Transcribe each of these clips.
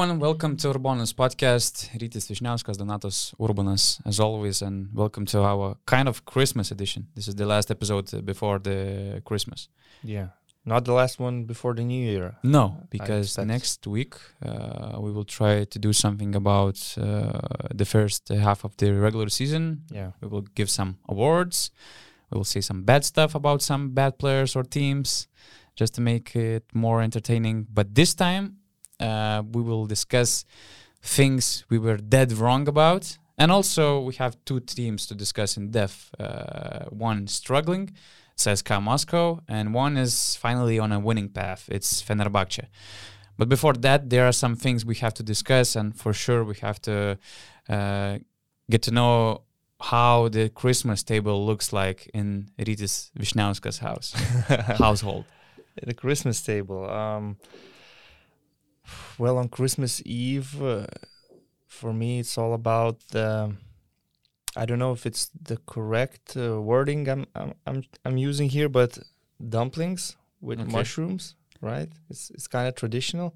everyone, welcome to Urbanus podcast. Rytis Vysniauskas, Donatas Urbonas, as always, and welcome to our kind of Christmas edition. This is the last episode before the Christmas. Yeah, not the last one before the new year. No, because next week uh, we will try to do something about uh, the first half of the regular season. Yeah, We will give some awards. We will say some bad stuff about some bad players or teams just to make it more entertaining. But this time, uh, we will discuss things we were dead wrong about. And also, we have two teams to discuss in depth. Uh, one struggling, CSKA Moscow, and one is finally on a winning path. It's Fenerbahce. But before that, there are some things we have to discuss, and for sure, we have to uh, get to know how the Christmas table looks like in Rytis Vysniauskas house household. the Christmas table. Um, well, on Christmas Eve, uh, for me, it's all about the. I don't know if it's the correct uh, wording I'm, I'm I'm I'm using here, but dumplings with Okay. mushrooms, right? It's it's kind of traditional.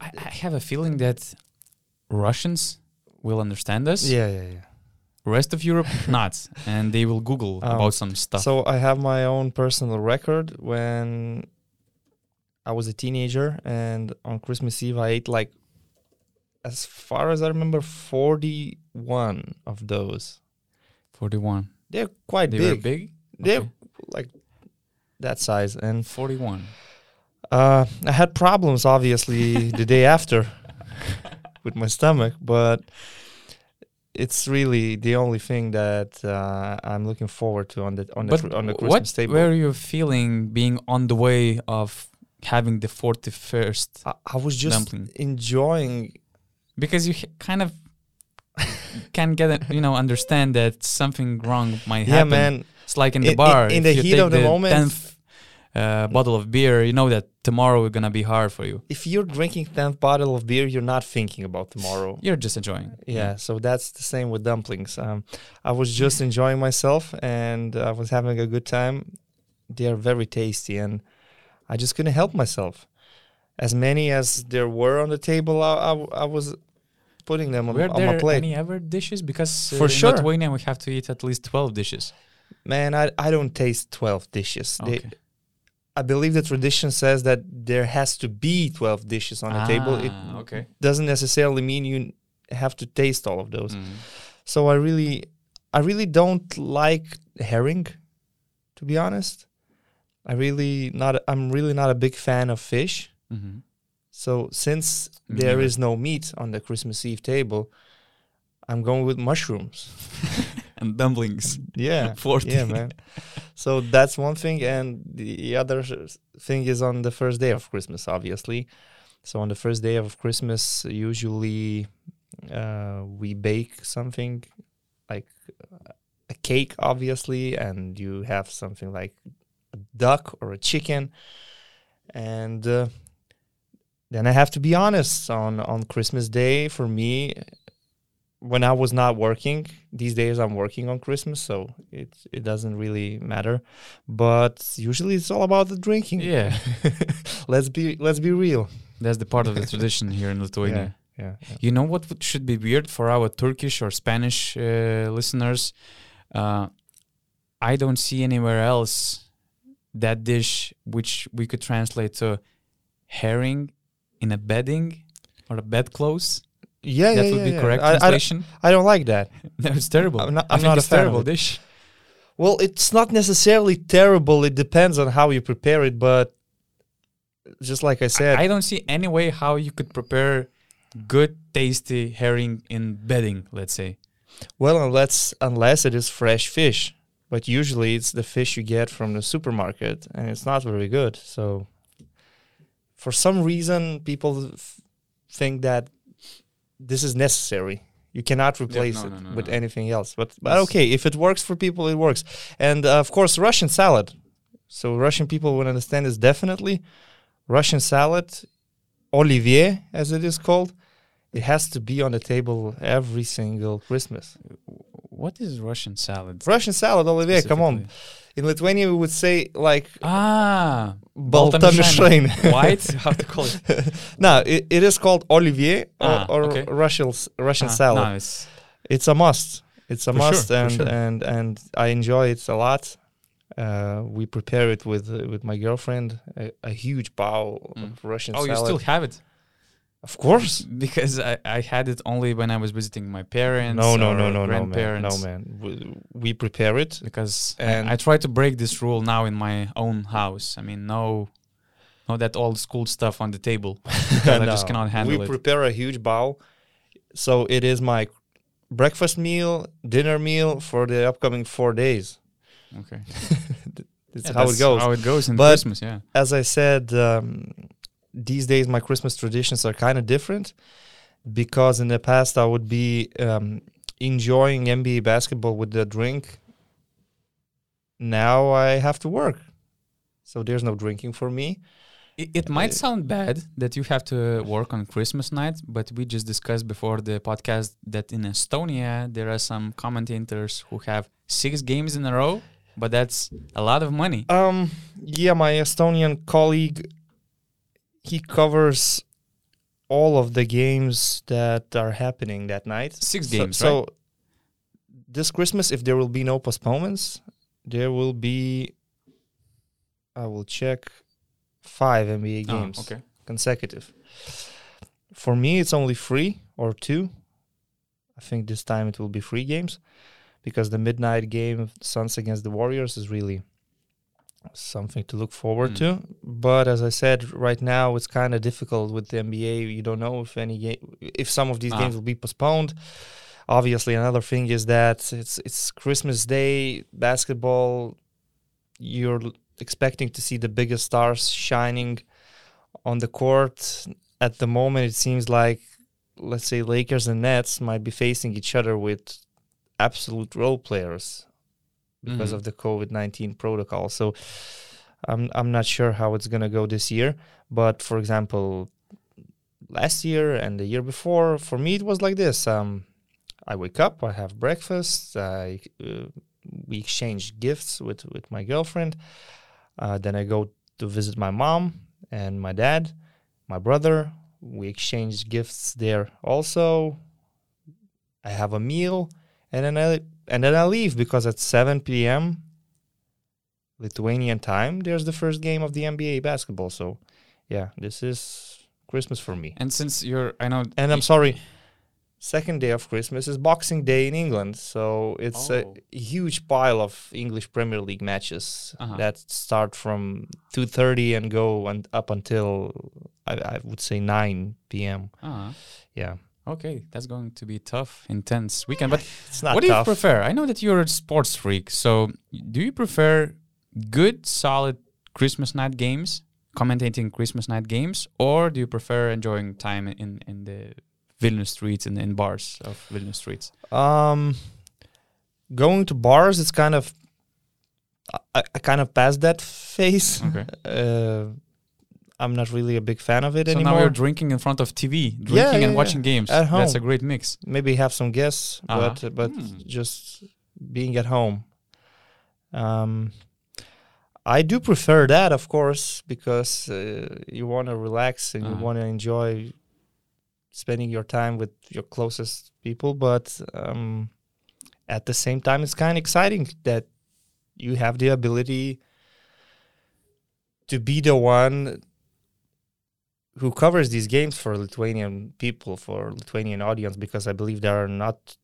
I, I have a feeling that Russians will understand us. Yeah, yeah, yeah. Rest of Europe not, and they will Google Um, about some stuff. So I have my own personal record when I was a teenager, and on Christmas Eve I ate like, as far as I remember, forty-one of those. Forty-one. They're quite big. They big. big. They're Okay. like that size, and Forty-one. uh, I had problems obviously the day after with my stomach, but it's really the only thing that uh, I'm looking forward to on the on the But on the what Christmas table. were you feeling being on the way of having the forty-first? I, I was just dumpling? enjoying. Because you h- kind of can get it, you know, understand that something wrong might happen. Yeah, man. It's like in In- the in- bar. in if the heat of the moment- 10th, uh, bottle of beer, you know that tomorrow is gonna be hard for you. If you're drinking tenth bottle of beer, you're not thinking about tomorrow. You're just enjoying. Yeah, so that's the same with dumplings. Um, I was just enjoying myself and I was having a good time. They are very tasty, and I just couldn't help myself. As many as there were on the table, I, I, I was putting them on, Were on there my plate. any other dishes? Because uh, For in sure. Lithuania we have to eat at least twelve dishes. Man, I, I don't taste 12 dishes. They, Okay. I believe the tradition says that there has to be 12 dishes on the table. It Ah, okay. doesn't necessarily mean you have to taste all of those. Mm. So I really, I really don't like herring, to be honest. I really not. I'm really not a big fan of fish. hmm So since Me there is no meat on the Christmas Eve table, I'm going with mushrooms. And dumplings. Yeah, 40. yeah, man. So that's one thing, and the other thing is on the first day of Christmas, obviously. So on the first day of Christmas, usually uh, we bake something like uh, a cake, obviously, and you have something like duck or a chicken, and uh, then I have to be honest on on Christmas Day for me. When I was not working, these days I'm working on Christmas, so it it doesn't really matter. But usually it's all about the drinking. Yeah, let's be let's be real. that's the part of the tradition here in Lithuania. Yeah, yeah. You know what should be weird for our Turkish or Spanish uh, listeners? Uh, I don't see anywhere else that dish which we could translate to herring in a bedding or a bedclothes. Yeah, that yeah, would yeah, be yeah. correct I, I, translation. I don't like that. no, it's terrible. I'm not- I I'm think not a terrible dish. Well, it's not necessarily terrible. It depends on how you prepare it, but just like I said, I don't see any way how you could prepare good, tasty herring in bedding. Let's say. well, unless unless it is fresh fish, but usually it's the fish you get from the supermarket, and it's not very good. So, for some reason, people f- think that this is necessary. You cannot replace no, it no, no, with anything else. But but Yes. okay, if it works for people, it works. And uh, of course, Russian salad. So Russian people would understand this definitely. Russian salad, olivier, as it is called, it has to be on the table every single Christmas. What is Russian salad? Russian salad, Olivier. Come on. In Lithuania, we would say like Ah, balta mišrainė. White? How to call it? no, it, it is called olivier or, Ah, or okay. Russian Russian Ah, salad. No, it's It's a must. It's a For must, for and sure. and and I enjoy it a lot. Uh, we prepare it with uh, with my girlfriend. A, a huge bowl Mm. of Russian salad. oh, you still have it of course. because I, I had it only when I was visiting my parents. No, no, no, no, no, man. grandparents. No, man. We, we prepare it. Because And- I, I try to break this rule now in my own house. I mean, no, no that old school stuff on the table. Because I just cannot handle we it. prepare a huge bowl, so it is my breakfast meal, dinner meal for the upcoming four days. okay, That's Yeah, how that's it goes. How it goes in But- Christmas, yeah. As I said, um, these days my Christmas traditions are kind of different because in the past I would be um, enjoying NBA basketball with the drink. Now I have to work, so there's no drinking for me. It, it might Uh, sound bad that you have to work on Christmas night, but we just discussed before the podcast that in Estonia there are some commentators who have six games in a row, but that's a lot of money. Um, yeah, my Estonian colleague, he covers all of the games that are happening that night. Six games, so, right? So this Christmas, if there will be no postponements, there will be. I will check five NBA Ah, games okay. consecutive. For me, it's only three or two. I think this time it will be three games because the midnight game, of Suns against the Warriors, is really something to look forward Mm. to. But as I said, right now it's kind of difficult with the NBA. You don't know if any game, if some of these Ah. games will be postponed. Obviously, another thing is that it's it's Christmas Day basketball. You're expecting to see the biggest stars shining on the court. At the moment, it seems like, let's say, Lakers and Nets might be facing each other with absolute role players because Mhm. of the COVID nineteen protocol. So, I'm I'm not sure how it's gonna go this year. But for example, last year and the year before, for me it was like this. Um, I wake up, I have breakfast, I uh, we exchange gifts with with my girlfriend. Uh, then I go to visit my mom and my dad, my brother. We exchange gifts there also. I have a meal, and then I and then I leave because at 7 p.m. Lithuanian time, there's the first game of the NBA basketball. So, yeah, this is Christmas for me. And since you're, I know, And I'm sorry, second day of Christmas is Boxing Day in England. So it's Oh. a huge pile of English Premier League matches Uh-huh. that start from 2:30 and go and up until I, I would say 9 p.m. Ah, Yeah, okay, that's going to be tough, intense weekend. But it's not what do you prefer? I know that you're a sports freak. So, do you prefer good, solid Christmas night games, commentating Christmas night games, or do you prefer enjoying time in in the Vilnius streets and in bars of Vilnius streets? Um, going to bars, it's kind of I, I kind of passed that phase. Okay. Uh, I'm not really a big fan of it so anymore. now you're drinking in front of TV, drinking yeah, and yeah. watching games. At home. That's a great mix. maybe have some guests, Uh-huh. but but Hmm. just being at home. Um, I do prefer that, of course, because uh, you want to relax and you Uh-huh. want to enjoy spending your time with your closest people. But um, at the same time, it's kind of exciting that you have the ability to be the one who covers these games for Lithuanian people, for Lithuanian audience, because I believe there are not,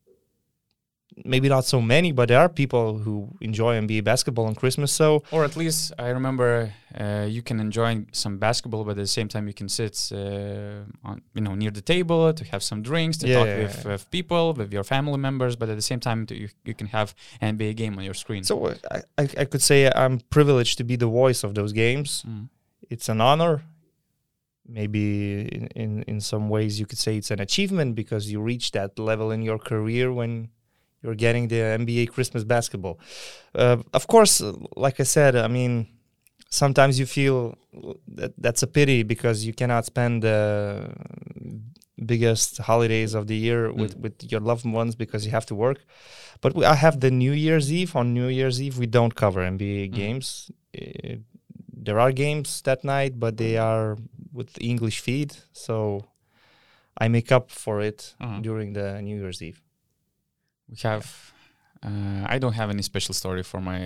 maybe not so many, but there are people who enjoy NBA basketball on Christmas. So Or at least I remember uh, you can enjoy some basketball, but at the same time you can sit, uh, on, you know, near the table to have some drinks, to Yeah, talk yeah, with, yeah. with people, with your family members. But at the same time, you you can have NBA game on your screen. So uh, I, I, I could say I'm privileged to be the voice of those games. Mm. It's an honor. Maybe in, in, in some ways you could say it's an achievement because you reach that level in your career when you're getting the NBA Christmas basketball. Uh, of course, like I said, I mean, sometimes you feel that that's a pity because you cannot spend the biggest holidays of the year Mm. with with your loved ones because you have to work. But we, I have the New Year's Eve. On New Year's Eve, we don't cover NBA Mm. games. Uh, there are games that night, but they are with the English feed, so I make up for it Uh-huh. during the New Year's Eve. we have uh, i don't have any special story for my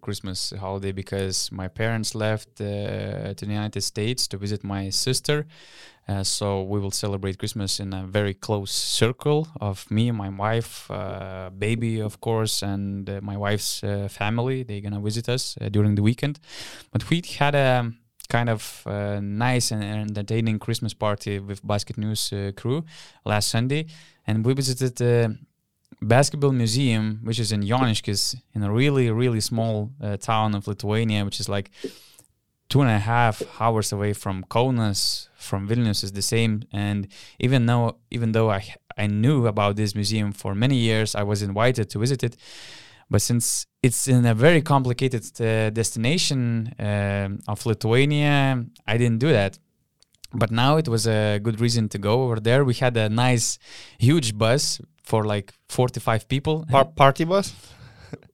christmas holiday because my parents left uh, to the united states to visit my sister uh, so we will celebrate christmas in a very close circle of me my wife uh, baby of course and uh, my wife's uh, family. They're gonna visit us uh, during the weekend. But we had a kind of uh, nice and entertaining christmas party with basket news crew last sunday. And we visited the basketball museum, which is in Joniškis, in a really, really small town of Lithuania, which is like two and a half hours away from Kaunas, from Vilnius is the same. And even though, even though I I knew about this museum for many years, I was invited to visit it. But since it's in a very complicated uh, destination um of Lithuania, I didn't do that. But now it was a good reason to go over there. We had a nice, huge bus for like 45 people. Par- party bus?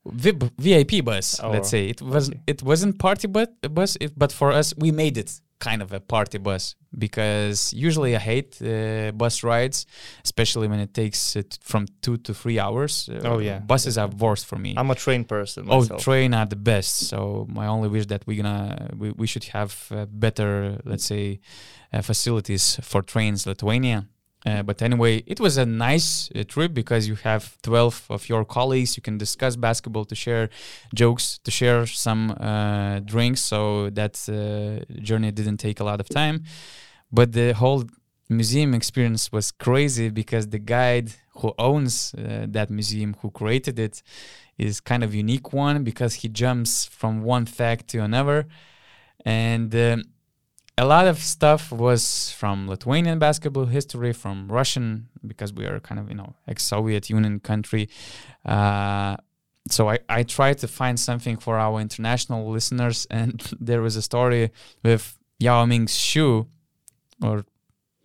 VIP, VIP bus, Oh, let's say. It was okay. it wasn't party bus, bus it, but for us we made it kind of a party bus because usually I hate uh, bus rides, especially when it takes uh, from 2 to 3 hours. Uh, Oh, yeah, Buses are worst for me. I'm a train person Oh, train are the best. So my only wish that we're gonna we, we should have uh, better, let's say, uh, facilities for trains Lithuania. Uh, but anyway, it was a nice uh, trip because you have 12 of your colleagues. You can discuss basketball, to share jokes, to share some uh, drinks. So that uh, journey didn't take a lot of time. But the whole museum experience was crazy because the guide who owns uh, that museum, who created it, is kind of unique one because he jumps from one fact to another, and um, a lot of stuff was from Lithuanian basketball history, from Russian because we are kind of you know ex-Soviet Union country. Uh, so I, I tried to find something for our international listeners, and there was a story with Yao Ming's shoe, or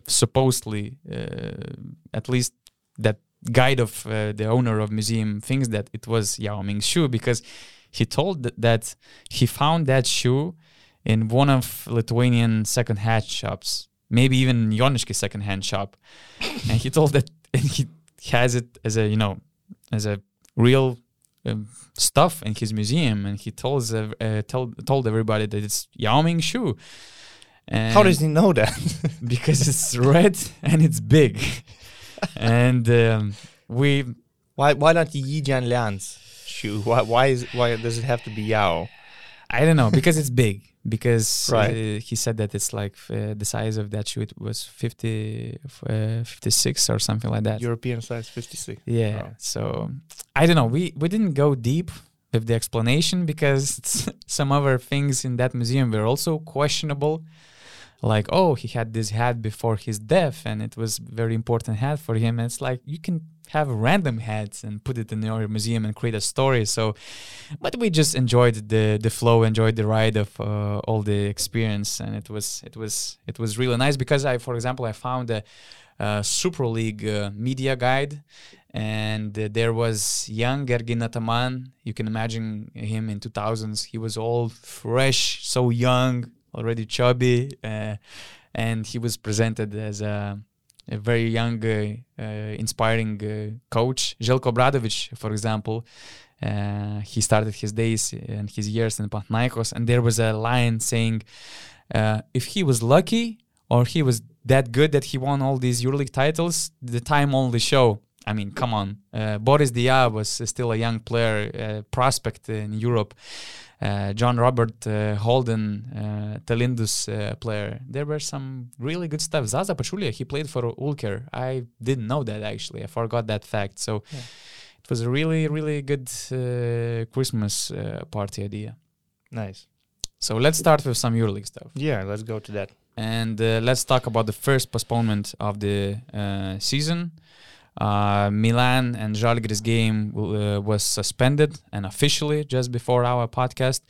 supposedly, uh, at least that guide of uh, the owner of museum thinks that it was Yao Ming's shoe because he told th- that he found that shoe in one of Lithuanian second-hand shops, maybe even Joniški second-hand shop, and he told that and he has it as a you know as a real um, stuff in his museum, and he tells uh, uh, told told everybody that it's Yao Ming shoe. And How does he know that? because it's red and it's big, and um, we why why not Yi Jianlian's shoe? Why why is why does it have to be Yao? I don't know because it's big. Because Right. uh, he said that it's like uh, the size of that shoe it was 50, uh, 56 or something like that. European size 56. yeah. Oh. So I don't know. We we didn't go deep with the explanation because some other things in that museum were also questionable. Like, oh, he had this hat before his death, and it was very important hat for him. And it's like you can have random hats and put it in your museum and create a story. So, but we just enjoyed the the flow, enjoyed the ride of uh, all the experience, and it was it was it was really nice because I, for example, I found a, a Super League uh, media guide, and uh, there was young Ergin Ataman. You can imagine him in 2000s. He was all fresh, so young, already chubby, uh, and he was presented as a a very young, uh, uh, inspiring uh, coach. Željko Obradović, for example, he started his days and his years in Panathinaikos, and there was a line saying, if he was lucky or he was that good that he won all these EuroLeague titles, the time only show. I mean, come on. Uh, Boris Diaw was still a young player, uh, prospect in Europe. Uh, John Robert uh, Holden, uh, Telindus uh, player. There were some really good stuff. Zaza Pachulia, he played for Ulker. I didn't know that actually. I forgot that fact. So Yeah. it was a really, really good uh, Christmas uh, party idea. Nice. So let's start with some EuroLeague stuff. Yeah, let's go to that. And uh, let's talk about the first postponement of the uh, season. Uh, Milan and Žalgiris game uh, was suspended and officially just before our podcast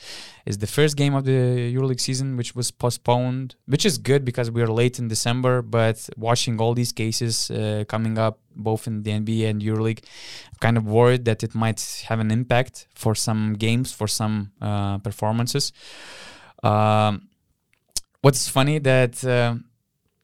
is the first game of the EuroLeague season which was postponed, which is good because we are late in December. But watching all these cases uh, coming up both in the NBA and EuroLeague, I'm kind of worried that it might have an impact for some games, for some uh, performances. Um, what's funny that uh,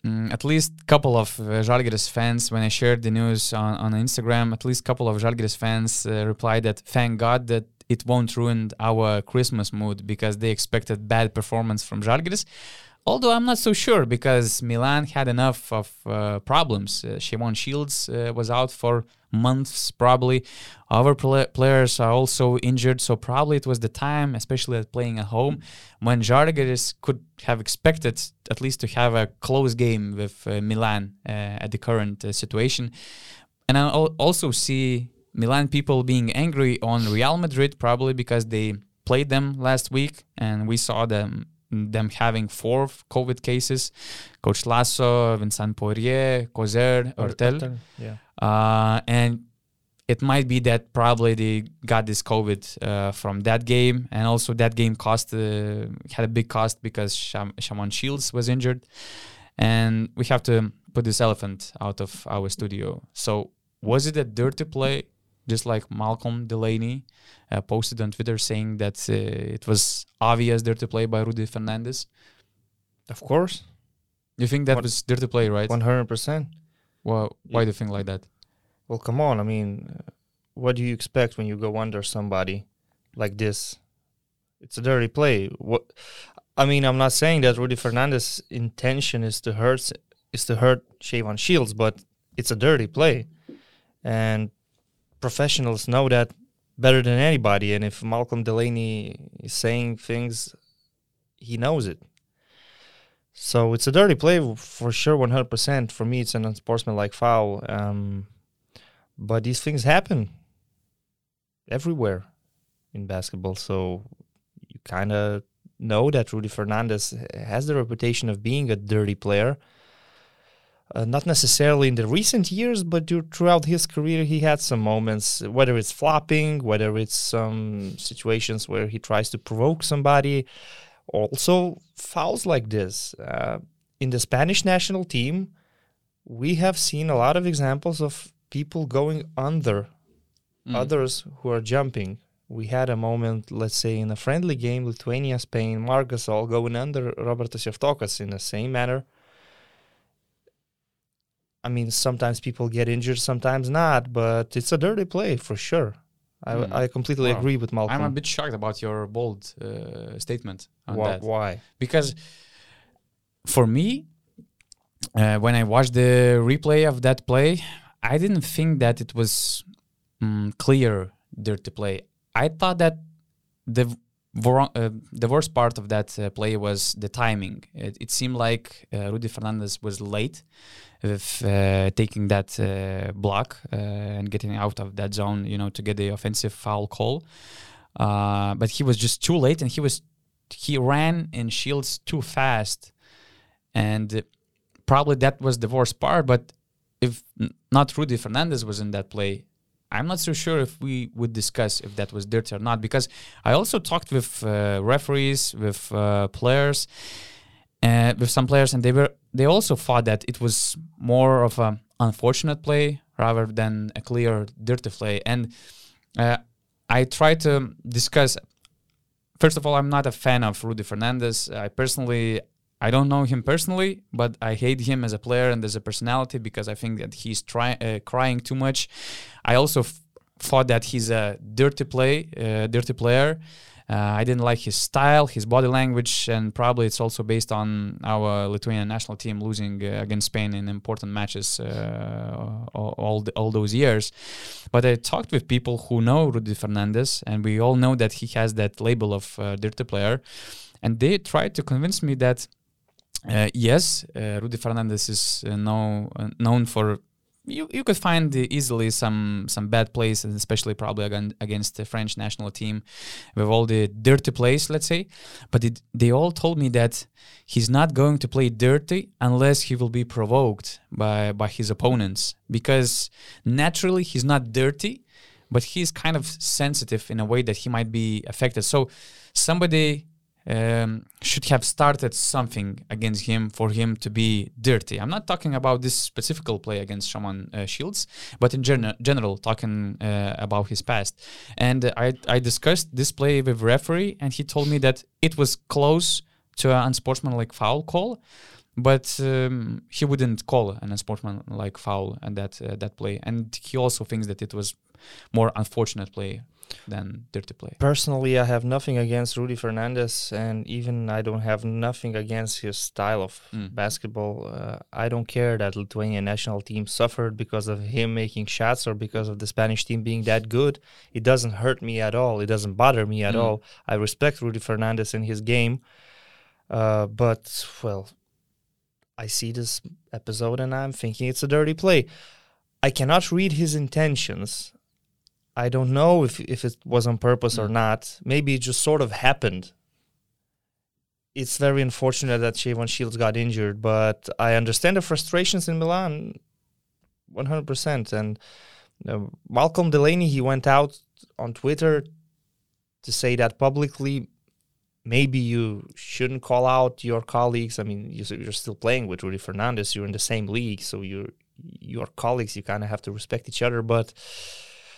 mm, at least a couple of uh, fans, when I shared the news on, on Instagram, at least a couple of Žalgiris fans uh, replied that thank God that it won't ruin our Christmas mood because they expected bad performance from Žalgiris. Although I'm not so sure because Milan had enough of uh, problems. Uh, Shavon Shields uh, was out for months probably. Other pl- players are also injured, so probably it was the time, especially at playing at home, when Žalgiris could have expected at least to have a close game with uh, Milan uh, at the current uh, situation. And I al- also see Milan people being angry on Real Madrid probably because they played them last week and we saw them them having four COVID cases. Coach Laso, Vincent Poirier, Causeur, Ortel. Yeah. Uh, and it might be that probably they got this COVID uh, from that game, and also that game cost uh, had a big cost because Sham- Shavon Shields was injured, and we have to put this elephant out of our studio. So was it a dirty play, just like Malcolm Delaney uh, posted on Twitter saying that uh, it was obvious dirty play by Rudy Fernandez? Of course. You think that What- was dirty play, right? 100%. Well, why Yeah. do you think like that? Well, come on. I mean, uh, what do you expect when you go under somebody like this? It's a dirty play. What? I mean, I'm not saying that Rudy Fernandez' intention is to hurt is to hurt Shavon Shields, but it's a dirty play, and professionals know that better than anybody. And if Malcolm Delaney is saying things, he knows it. So it's a dirty play for sure, 100%. For me, it's an unsportsmanlike foul. Um, but these things happen everywhere in basketball. So you kind of know that Rudy Fernandez has the reputation of being a dirty player. Uh, not necessarily in the recent years, but throughout his career, he had some moments, whether it's flopping, whether it's some situations where he tries to provoke somebody. Also, fouls like this. Uh, in the Spanish national team, we have seen a lot of examples of people going under Mm. others who are jumping. We had a moment, let's say, in a friendly game, Lithuania, Spain, Marc Gasol going under Robertas Javtokas in the same manner. I mean, sometimes people get injured, sometimes not, but it's a dirty play for sure. I, Hmm. I completely Wow. agree with Malcolm. I'm a bit shocked about your bold uh, statement on Why? that why? because for me, uh, when I watched the replay of that play, I didn't think that it was mm, clear dirty play. I thought that the vor- uh, the worst part of that uh, play was the timing. It, it seemed like uh, Rudy Fernandez was late with uh, taking that uh, block uh, and getting out of that zone, you know, to get the offensive foul call. But he was just too late, and he was he ran in shields too fast, and probably that was the worst part. But if not Rudy Fernandez was in that play, I'm not so sure if we would discuss if that was dirty or not. Because I also talked with uh, referees, with uh, players, uh, with some players, and they were they also thought that it was more of an unfortunate play rather than a clear dirty play. And uh, I try to discuss. First of all, I'm not a fan of Rudy Fernandez. I personally, I don't know him personally, but I hate him as a player and as a personality because I think that he's trying uh, crying too much. I also f- thought that he's a dirty play, uh, dirty player. Uh, I didn't like his style, his body language, and probably it's also based on our Lithuanian national team losing uh, against Spain in important matches uh, all the, all those years. But I talked with people who know Rudy Fernandez, and we all know that he has that label of uh, dirty player, and they tried to convince me that yes, uh, Rudy Fernandez is uh, know, uh, known for you you could find uh, easily some some bad plays, especially probably against, against the French national team, with all the dirty plays, let's say. But it, they all told me that he's not going to play dirty unless he will be provoked by by his opponents, because naturally he's not dirty, but he's kind of sensitive in a way that he might be affected. So somebody um, should have started something against him for him to be dirty. I'm not talking about this specific play against Shavon uh, Shields, but in gen- general, talking uh, about his past. And I, I discussed this play with referee, and he told me that it was close to an unsportsmanlike foul call, but um, he wouldn't call an unsportsmanlike foul and that uh, that play. And he also thinks that it was more unfortunate play than dirty play. Personally, I have nothing against Rudy Fernandez, and even I don't have nothing against his style of Mm. basketball. Uh, I don't care that Lithuanian national team suffered because of him making shots or because of the Spanish team being that good. It doesn't hurt me at all. It doesn't bother me at Mm. all. I respect Rudy Fernandez and his game, uh, but well, I see this episode and I'm thinking it's a dirty play. I cannot read his intentions. I don't know if if it was on purpose or Mm. not. Maybe it just sort of happened. It's very unfortunate that Shavon Shields got injured, but I understand the frustrations in Milan 100%. And uh, Malcolm Delaney, he went out on Twitter to say that publicly. Maybe you shouldn't call out your colleagues. I mean, you- you're still playing with Rudy Fernandez. You're in the same league, so you're your colleagues. You kind of have to respect each other. But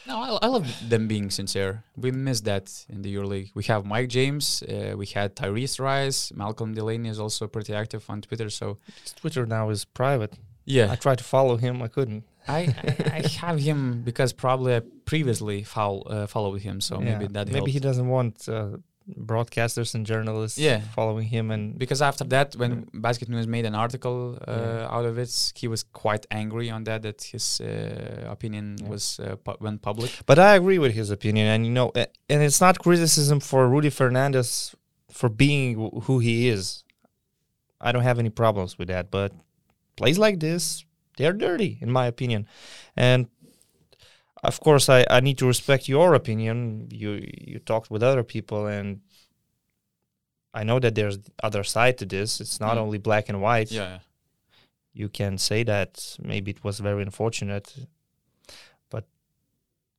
No, I, I love them being sincere. We missed that in the EuroLeague. We have Mike James, uh, we had Tyrese Rice, Malcolm Delaney is also pretty active on Twitter. So Twitter now is private. yeah, I tried to follow him, I couldn't. I, I, I have him because probably I previously follow, uh, followed him. So maybe that maybe helped. he doesn't want uh, broadcasters and journalists Yeah. following him and because after that, when Basket News made an article uh, Yeah. out of it, he was quite angry on that that his uh, opinion Yeah. was uh, pu- went public. But I agree with his opinion, and you know, and it's not criticism for Rudy Fernandez for being wh- who he is. I don't have any problems with that, but plays like this, they're dirty, in my opinion. And of course, I, I need to respect your opinion. You you talked with other people, and I know that there's other side to this. It's not Mm. only black and white. Yeah, you can say that maybe it was very unfortunate, but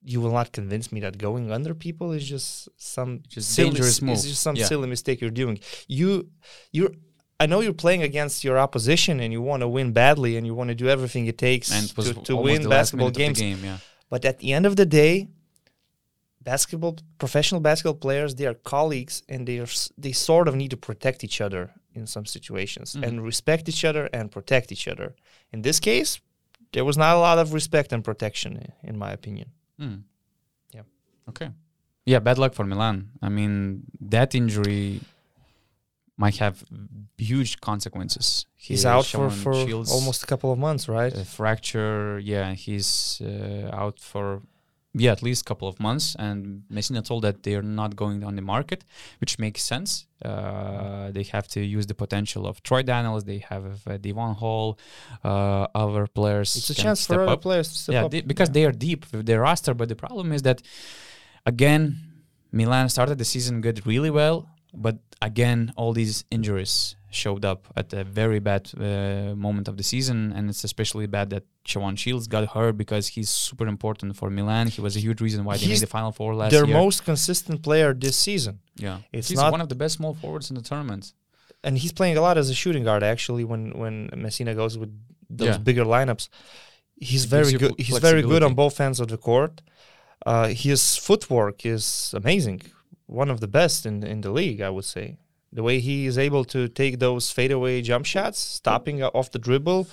you will not convince me that going under people is just some Just silly, dangerous move. It's just some Yeah. silly mistake you're doing. You, you're. I know you're playing against your opposition and you want to win badly and you want to do everything it takes to, to win basketball games. game. Yeah, But at the end of the day, basketball professional basketball players they are colleagues and they are they sort of need to protect each other in some situations Mhm. and respect each other and protect each other. In this case, there was not a lot of respect and protection, in my opinion. Mm. Yeah. Okay. Yeah, bad luck for Milan. I mean, that injury might have huge consequences. He's He- out for, for Shields, almost a couple of months, right? a fracture. Yeah, he's uh, out for yeah at least a couple of months. And Messina told that they are not going on the market, which makes sense. Uh, they have to use the potential of Troy Daniels. They have uh, Devon Hall, uh, other players. it's a chance for other up players to step yeah, up. they- because they are deep with their roster. But the problem is that, again, Milan started the season good, really well, but again, all these injuries showed up at a very bad uh, moment of the season, and it's especially bad that Shavon Shields got hurt because he's super important for Milan. He was a huge reason why they made the Final Four last Their year. Their most consistent player this season. yeah, it's he's one of the best small forwards in the tournament. and he's playing a lot as a shooting guard actually when when Messina goes with those Yeah. bigger lineups. He's It very good. He's very good on both ends of the court. Uh, his footwork is amazing, one of the best in in the league, I would say. The way he is able to take those fadeaway jump shots, stopping off the dribble,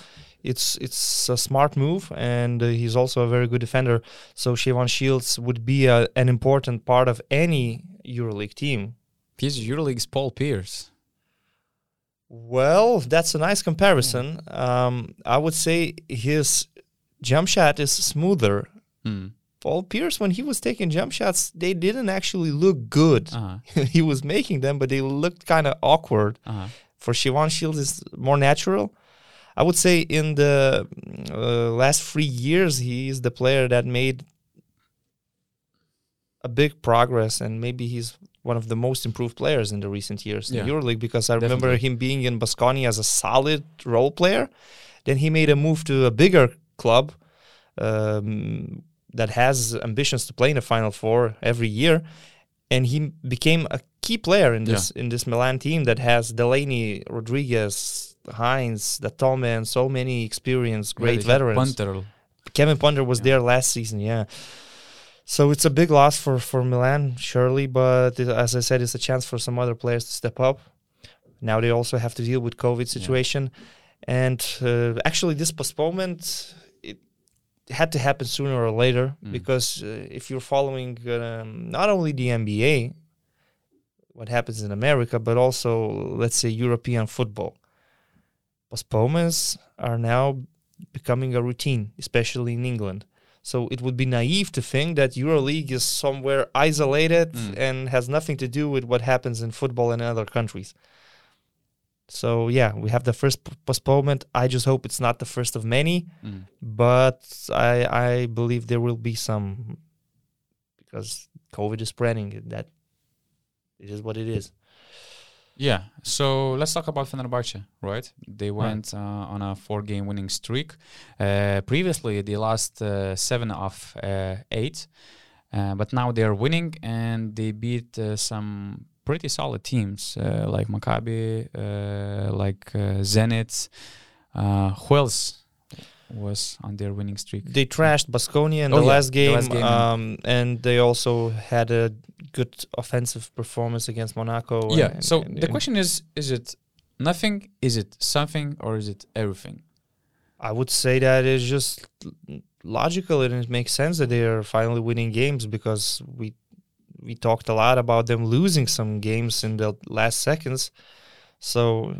it's it's a smart move, and uh, he's also a very good defender. So Shavon Shields would be a, an important part of any EuroLeague team. He's EuroLeague's Paul Pierce. Well, that's a nice comparison. Um, I would say his jump shot is smoother. Hmm. Paul Pierce, when he was taking jump shots, they didn't actually look good. Uh-huh. he was making them, but they looked kind of awkward. Uh-huh. For Shavon Shields, is more natural. I would say in the uh, last three years, he is the player that made a big progress, and maybe he's one of the most improved players in the recent years Yeah. in EuroLeague because I remember him being in Basconia as a solid role player. Then he made a move to a bigger club um, that has ambitions to play in the Final Four every year, and he became a key player in this in this Milan team that has Delaney, Rodriguez, Hines, Datome, and so many experienced, great had veterans. Punter. Kevin Punter was Yeah. there last season, yeah. So it's a big loss for for Milan, surely, but it, as I said, it's a chance for some other players to step up. Now they also have to deal with COVID situation, and uh, actually, this postponement had to happen sooner or later Mm. because uh, if you're following um, not only the NBA, what happens in America, but also let's say European football, postponements are now becoming a routine, especially in England. So it would be naive to think that EuroLeague is somewhere isolated Mm. and has nothing to do with what happens in football in other countries. So yeah, we have the first p- postponement. I just hope it's not the first of many, Mm. but I I believe there will be some because COVID is spreading. That it is what it is. Yeah. So let's talk about Fenerbahce, right? They Right. went uh, on a four-game winning streak. Uh, previously, they lost uh, seven of uh, eight, uh, but now they are winning and they beat uh, some pretty solid teams uh, like Maccabi, uh, like uh, Zenit. Uh, who else was on their winning streak? They trashed Basconia in Oh, the, yeah, last the game, last game, um, and they also had a good offensive performance against Monaco. yeah. and- so and- the and question is: Is it nothing? Is it something? Or is it everything? I would say that it's just logical and it makes sense that they are finally winning games because we we talked a lot about them losing some games in the last seconds. So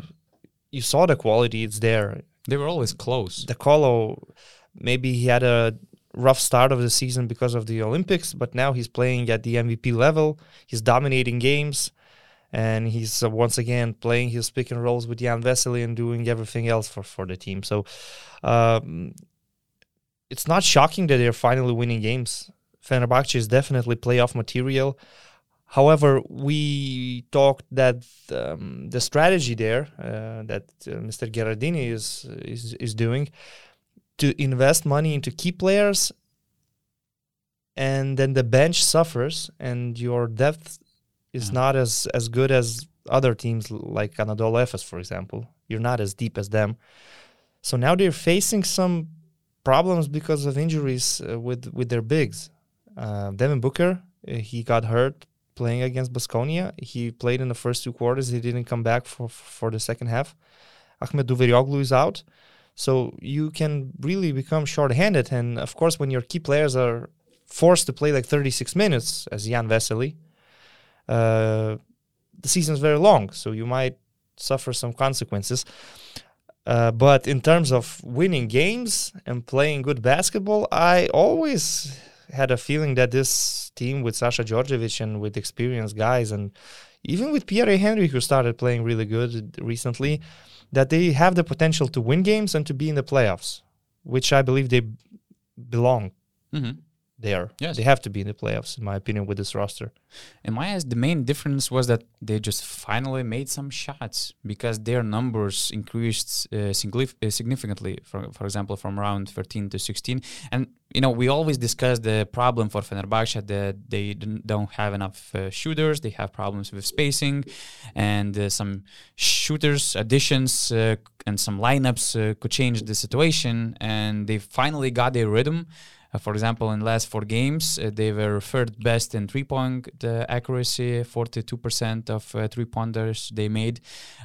you saw the quality; it's there. They were always close. De Colo, maybe he had a rough start of the season because of the Olympics, but now he's playing at the MVP level. He's dominating games, and he's uh, once again playing his pick and rolls with Jan Vesely and doing everything else for, for the team. So um, it's not shocking that they're finally winning games. Fenerbahce is definitely playoff material. However, we talked that um, the strategy there uh, that uh, Mr. Gherardini is, is is doing to invest money into key players, and then the bench suffers, and your depth is Yeah. not as as good as other teams like Anadolu Efes, for example. You're not as deep as them, so now they're facing some problems because of injuries uh, with with their bigs. Uh, Devin Booker, uh, he got hurt playing against Basconia. He played in the first two quarters. He didn't come back for for the second half. Ahmed Duverioglu is out. So you can really become short-handed. And of course, when your key players are forced to play like 36 minutes, as Jan Vesely, uh, the season is very long. So you might suffer some consequences. Uh, but in terms of winning games and playing good basketball, I always had a feeling that this team with Sasha Djordjević and with experienced guys and even with Pierria Henry, who started playing really good recently, that they have the potential to win games and to be in the playoffs, which I believe they belong Mm-hmm. There. Yes. They have to be in the playoffs, in my opinion, with this roster. In my eyes, the main difference was that they just finally made some shots because their numbers increased uh, uh, significantly. For for example, from round 13 to 16, and you know we always discuss the problem for Fenerbahce that they don't have enough uh, shooters. They have problems with spacing, and uh, some shooters additions uh, and some lineups uh, could change the situation. And they finally got their rhythm. Uh, for example, in last four games, uh, they were third best in three-point uh, accuracy, 42% of uh, three-pointers they made.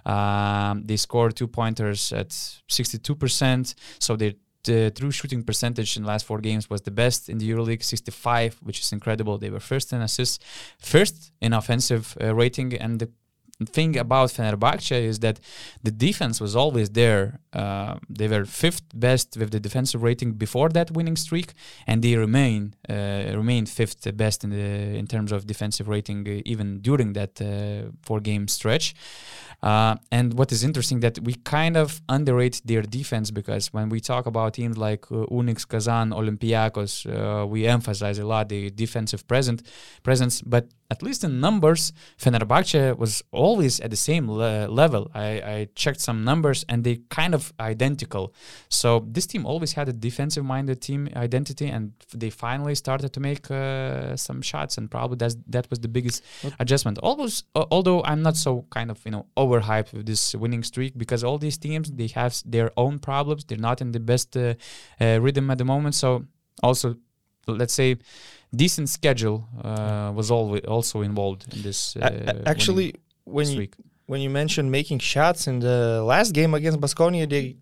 Um, they scored two-pointers at 62%, so their the true shooting percentage in last four games was the best in the EuroLeague, 65, which is incredible. They were first in assists, first in offensive uh, rating, and the thing about Fenerbahce is that the defense was always there. Uh, they were fifth best with the defensive rating before that winning streak, and they remain uh, fifth best in the in terms of defensive rating uh, even during that uh, four game stretch. Uh, and what is interesting that we kind of underrate their defense because when we talk about teams like uh, UNICS, Kazan, Olympiacos, uh, we emphasize a lot the defensive present presence. But at least in numbers, Fenerbahce was always at the same le- level. I, I, checked some numbers and they kind of identical. So this team always had a defensive-minded team identity, and they finally started to make uh, some shots, and probably that's that was the biggest adjustment. Almost, uh, although I'm not so kind of you know overhyped with this winning streak because all these teams they have their own problems. They're not in the best uh, uh rhythm at the moment. So also, let's say decent schedule uh, was always also involved in this. Uh, actually, when you when you mentioned making shots in the last game against Basconia, they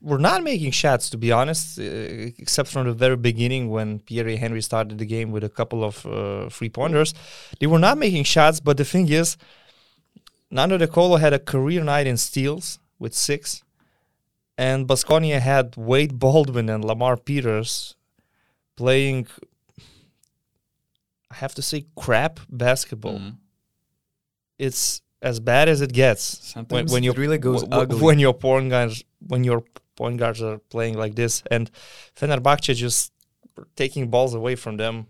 were not making shots to be honest, uh, except from the very beginning when Pierria Henry started the game with a couple of uh, free pointers. They were not making shots, but the thing is, Nando De Colo had a career night in steals with six, and Basconia had Wade Baldwin and Lamar Peters playing I have to say crap basketball. Mm. It's as bad as it gets. Sometimes when, when it really goes w- ugly. When your point guards when your point guards are playing like this, and Fenerbahce just taking balls away from them.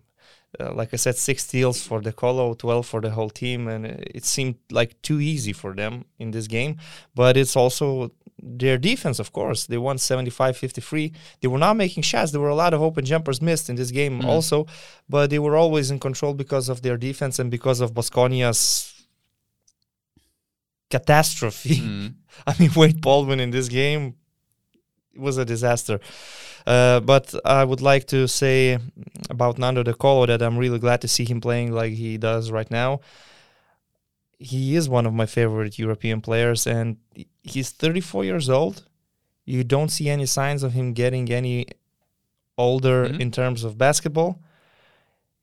Uh, like I said, six steals for De Colo, 12 for the whole team, and it seemed like too easy for them in this game. But it's also their defense, of course, they won 75 53. They were not making shots. There were a lot of open jumpers missed in this game, mm. also, but they were always in control because of their defense and because of Basconia's catastrophe. Mm. I mean, Wade Baldwin in this game was a disaster. Uh, but I would like to say about Nando De Colo that I'm really glad to see him playing like he does right now he is one of my favorite European players, and he's 34 years old. You don't see any signs of him getting any older mm-hmm. in terms of basketball.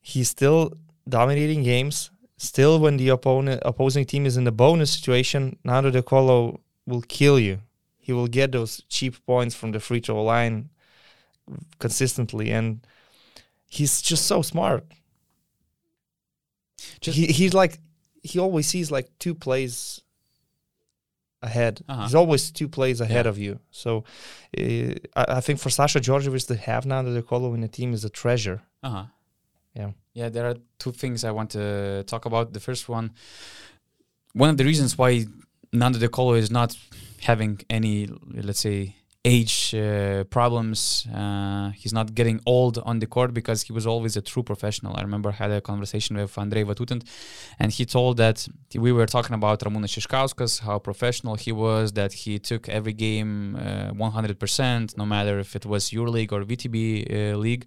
He's still dominating games. Still, when the opponent opposing team is in the bonus situation, Nando De Colo will kill you. He will get those cheap points from the free throw line consistently, and he's just so smart. Just he, he's like he always sees like two plays ahead. Uh-huh. He's always two plays ahead yeah. of you. So uh, I, I, think for Sasha Djordjevic to have Nando De Colo in the team is a treasure. Uh huh. Yeah. Yeah, there are two things I want to talk about. The first one, one of the reasons why Nando De Colo is not having any, let's say, age uh, problems. Uh, he's not getting old on the court because he was always a true professional. I remember I had a conversation with Andrei Vatutin, and he told that we were talking about Ramūnas Šiškauskas, how professional he was, that he took every game uh, 100%, no matter if it was EuroLeague or VTB uh, league.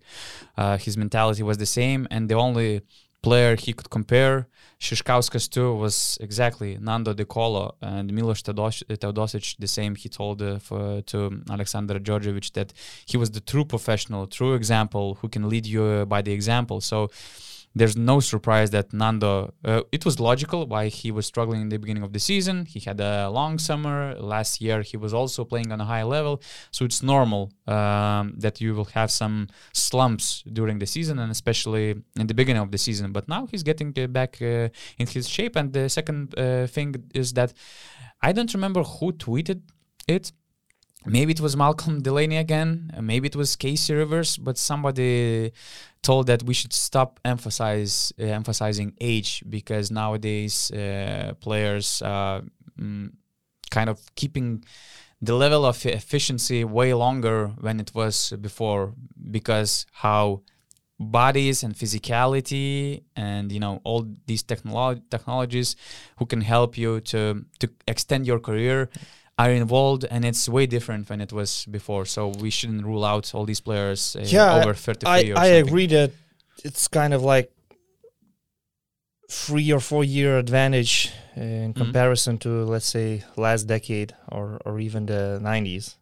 Uh, his mentality was the same, and the only player he could compare Šiškauskas too was exactly Nando De Colo and Milos Teodosic the same. He told uh, for, to Alexander Djordjevic that he was the true professional, true example who can lead you uh, by the example. So there's no surprise that Nando. Uh, it was logical why he was struggling in the beginning of the season. He had a long summer last year. He was also playing on a high level, so it's normal um, that you will have some slumps during the season, and especially in the beginning of the season. But now he's getting uh, back uh, in his shape. And the second uh, thing is that I don't remember who tweeted it, maybe it was Malcolm Delaney again, maybe it was Casey Rivers, but somebody told that we should stop emphasize uh, emphasizing age because nowadays uh, players are mm, kind of keeping the level of efficiency way longer than it was before because how bodies and physicality and you know all these technolo- technologies who can help you to to extend your career are involved and it's way different than it was before. So we shouldn't rule out all these players uh, yeah, over 33 I, I agree that it's kind of like three or four year advantage in mm-hmm. comparison to let's say last decade or, or even the 90s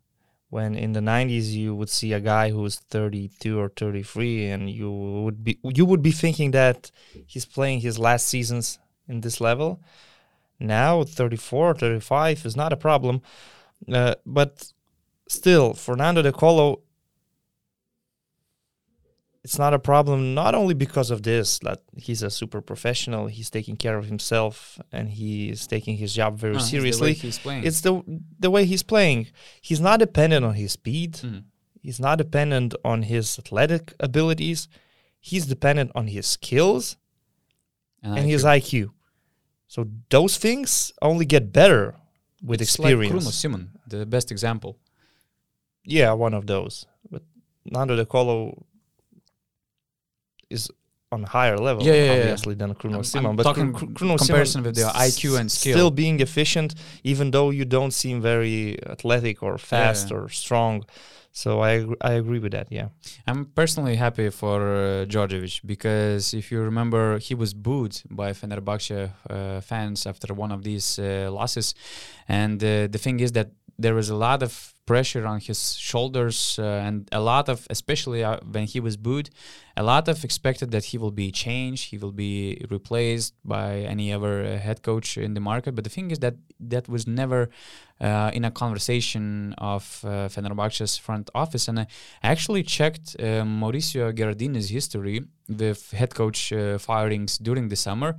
when in the 90s you would see a guy who's 32 or 33 and you would be you would be thinking that he's playing his last seasons in this level now 34, 35 is not a problem. Uh, but still, for Nando De Colo, it's not a problem not only because of this that he's a super professional he's taking care of himself and he is taking his job very No, it's the seriously he's playing. it's the the way he's playing he's not dependent on his speed Mhm. he's not dependent on his athletic abilities he's dependent on his skills and I his. IQ so those things only get better with It's experience Like Kruno Simon, the best example. yeah one of those but Nando De Colo is on a higher level Yeah, yeah, yeah. obviously than Kruno I'm- Simon I'm but talking Kru- Kru- Kruno comparison Simon with the s- IQ and skill. still being efficient even though you don't seem very athletic or fast Yeah. or strong so I ag- I agree with that yeah I'm personally happy for uh, Djordjevic because if you remember, he was booed by Fenerbahce uh, fans after one of these uh, losses, and uh, the thing is that there was a lot of pressure on his shoulders, uh, and a lot of, especially uh, when he was booed, a lot of expected that he will be changed, he will be replaced by any other uh, head coach in the market. But the thing is that that was never uh, in a conversation of uh, Fenerbahce's front office, and I actually checked uh, Maurizio Gherardini's history with head coach uh, firings during the summer.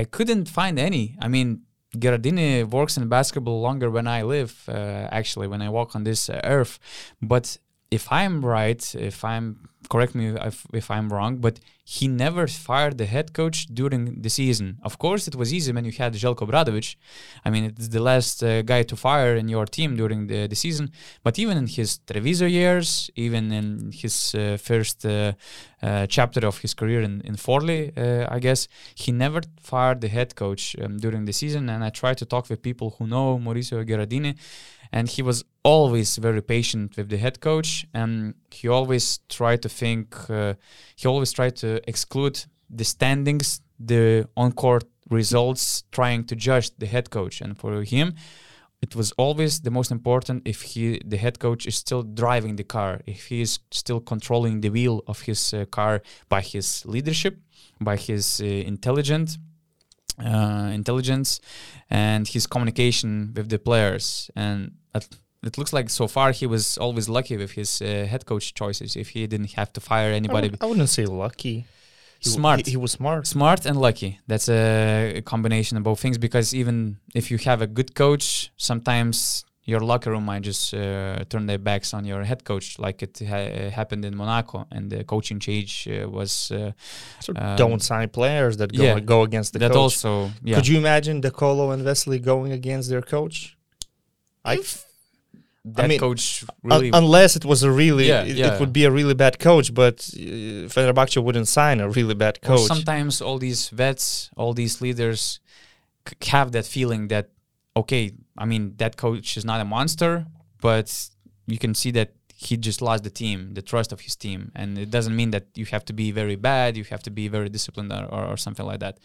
I couldn't find any. I mean, Gherardini works in basketball longer when I live, uh, actually, when I walk on this uh, earth. But if I'm right, if I'm correct me if, if I'm wrong, but he never fired the head coach during the season. Of course, it was easy when you had Željko Obradović. I mean, it's the last uh, guy to fire in your team during the, the season. But even in his Treviso years, even in his uh, first uh, uh, chapter of his career in, in Forli, uh, I guess, he never fired the head coach um, during the season. And I tried to talk with people who know Maurizio Gherardini, and he was always very patient with the head coach. And he always tried to think, uh, he always tried to exclude the standings, the on court results, trying to judge the head coach. And for him, it was always the most important if he the head coach is still driving the car if he is still controlling the wheel of his uh, car by his leadership by his uh, intelligent uh, intelligence and his communication with the players. And it looks like so far he was always lucky with his uh, head coach choices if he didn't have to fire I, anybody. would, I wouldn't say lucky. He w- Smart. he, he was smart. Smart and lucky. That's a combination of both things because even if you have a good coach sometimes your locker room might just uh, turn their backs on your head coach like it ha- happened in monaco and the coaching change uh, was uh, so um, don't sign players that go yeah, go against the that coach also yeah could you imagine Colo and Vesely going against their coach I that mean, coach Un- unless it was a really, Yeah, it, yeah. it would be a really bad coach. But uh, Fenerbahce wouldn't sign a really bad Or coach. sometimes all these vets, all these leaders c- have that feeling that, okay, I mean, that coach is not a monster, but you can see that he just lost the team, the trust of his team. And it doesn't mean that you have to be very bad, you have to be very disciplined or, or, or something like that.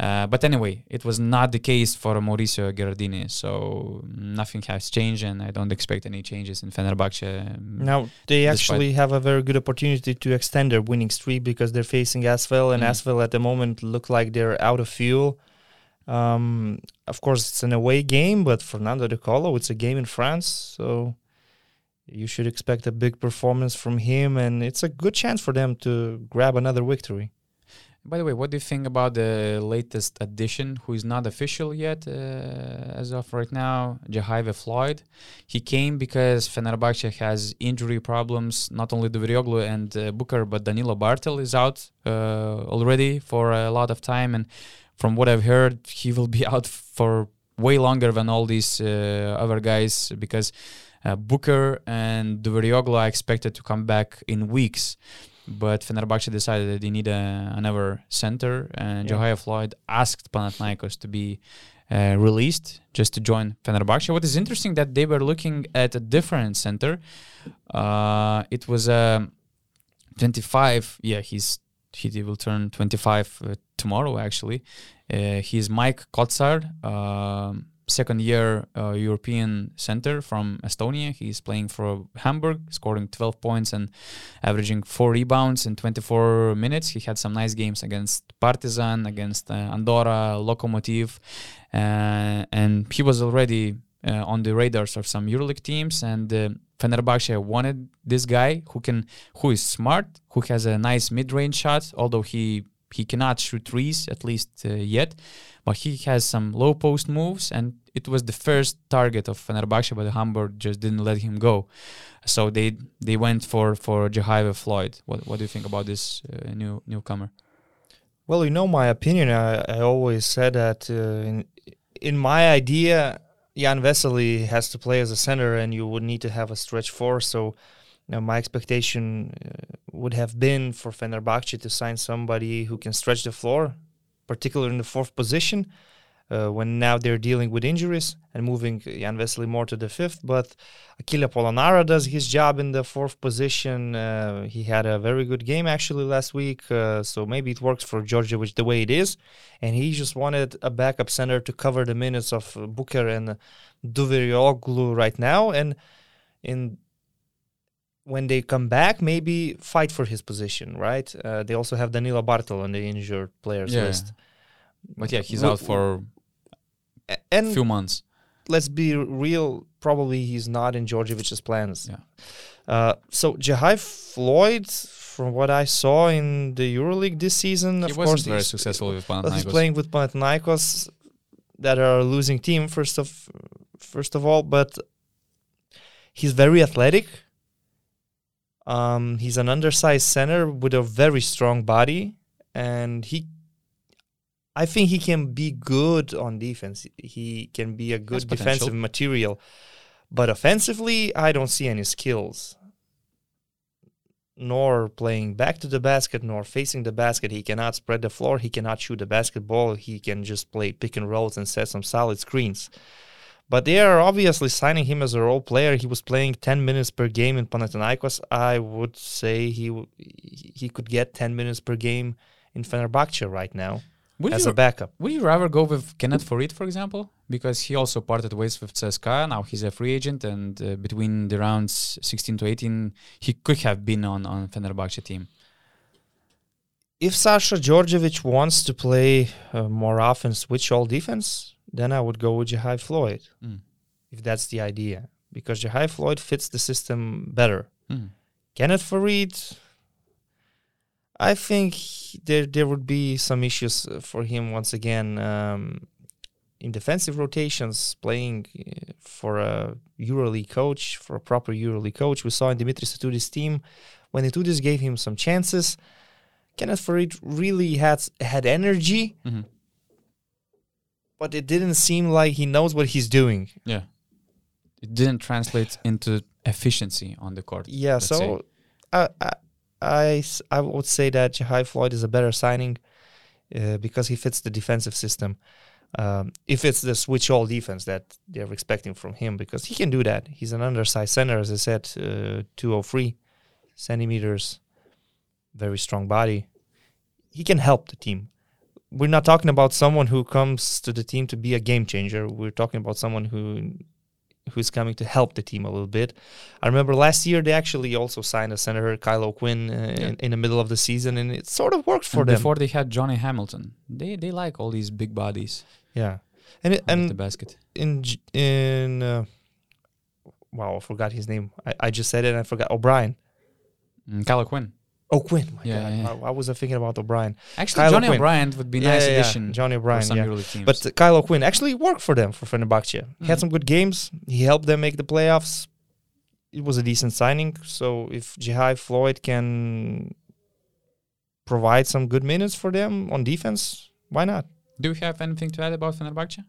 Uh, but anyway, it was not the case for Maurizio Gherardini, so nothing has changed, and I don't expect any changes in Fenerbahce. um, Now they actually have a very good opportunity to extend their winning streak because they're facing Asvel, and Mm. Asvel at the moment look like they're out of fuel. Um, of course, it's an away game, but for Nando De Colo, it's a game in France, so you should expect a big performance from him, and it's a good chance for them to grab another victory. By the way, what do you think about the latest addition, who is not official yet uh, as of right now, Jehyve Floyd? He came because Fenerbahce has injury problems. Not only Duverioglu and uh, Booker, but Danilo Barthel is out uh, already for a lot of time. And from what I've heard, he will be out for way longer than all these uh, other guys because uh, Booker and Duverioglu are expected to come back in weeks but Fenerbahce decided that they need a, another center, and Yeah. Jehyve Floyd asked Panathinaikos to be uh, released just to join Fenerbahce. What is interesting that they were looking at a different center. Uh, it was a 25. Yeah, he's he will turn 25 uh, tomorrow. Actually, uh, he's Maik Kotsar. Um, second year uh, European center from Estonia. He's playing for Hamburg, scoring 12 points and averaging four rebounds in 24 minutes. He had some nice games against Partizan, against uh, Andorra, Lokomotiv, uh, and he was already uh, on the radars of some EuroLeague teams. And uh, Fenerbahce wanted this guy who can, who is smart, who has a nice mid-range shot, although he he cannot shoot threes at least uh, yet, but he has some low post moves, and it was the first target of Fenerbahce, but Hamburg just didn't let him go. So they they went for for Jehyve Floyd. What what do you think about this uh, new newcomer? Well, you know my opinion. I, I always said that uh, in in my idea, Jan Vesely has to play as a center, and you would need to have a stretch four. So, know, my expectation uh, would have been for Fenerbahce to sign somebody who can stretch the floor, particularly in the fourth position uh, when now they're dealing with injuries and moving Jan Vesely more to the fifth. But Achille Polonara does his job in the fourth position. Uh, he had a very good game actually last week, uh, so maybe it works for Georgia, which the way it is. And he just wanted a backup center to cover the minutes of Booker and Duverioglu right now. And in when they come back, maybe fight for his position, right? Uh, they also have Danilo Barthel on the injured players Yeah. list. But yeah, he's W- out for A- few months. let's be real, probably he's not in Djordjevic's plans. Yeah. Uh, so Jehyve Floyd, from what I saw in the EuroLeague this season, He of wasn't course, very he's, successful with well, he's playing with Panathinaikos, that are a losing team. First of first of all, but he's very athletic. Um, he's an undersized center with a very strong body, and he. I think he can be good on defense. He can be a good defensive material, but offensively, I don't see any skills. Nor playing back to the basket, nor facing the basket. He cannot spread the floor. He cannot shoot the basketball. He can just play pick and rolls and set some solid screens. But they are obviously signing him as a role player. He was playing 10 minutes per game in Panathinaikos. I would say he w- he could get 10 minutes per game in Fenerbahce right now Would as you, a backup. would you rather go with Kenneth Faried, for example? Because he also parted ways with CSKA. Now he's a free agent, and uh, between the rounds 16 to 18, he could have been on on Fenerbahce team. If Sasha Djordjevic wants to play uh, more often, switch all defense, then I would go with Jehyve Floyd Mm. if that's the idea. Because Jehyve Floyd fits the system better. Mm. Kenneth Faried, I think there there would be some issues uh, for him once again um, in defensive rotations, playing uh, for a EuroLeague coach, for a proper EuroLeague coach. We saw in Dimitris Itoudis' team when Satudis gave him some chances. Kenneth Farid really had had energy, Mhm. But it didn't seem like he knows what he's doing. Yeah, it didn't translate into efficiency on the court. Yeah, so I, I, I would say that Jehyve Floyd is a better signing uh, because he fits the defensive system. Um, if it's the switch all defense that they're expecting from him, because he can do that. He's an undersized center, as I said, uh, 203 centimeters, very strong body. He can help the team. We're not talking about someone who comes to the team to be a game changer. We're talking about someone who who's coming to help the team a little bit. I remember last year they actually also signed a center, Kyle O'Quinn, uh, in, in the middle of the season, and it sort of worked for And them. before they had Johnny Hamilton. They they like all these big bodies yeah, and it, under the and basket. in in uh, wow, I forgot his name. I, I just said it. and I forgot O'Brien. Mm, Kyle O'Quinn. Oh, Quinn. My Yeah, God. yeah. Why, why was I thinking about O'Brien? Actually, Kylo Johnny. O'Brien would be a nice addition Johnny O'Brien. Yeah. But uh, Kyle O'Quinn actually worked for them for Fenerbahce. He had Mhm. some good games. He helped them make the playoffs. It was a decent signing. So if Jehyve Floyd can provide some good minutes for them on defense, why not? do you have anything to add about Fenerbahce?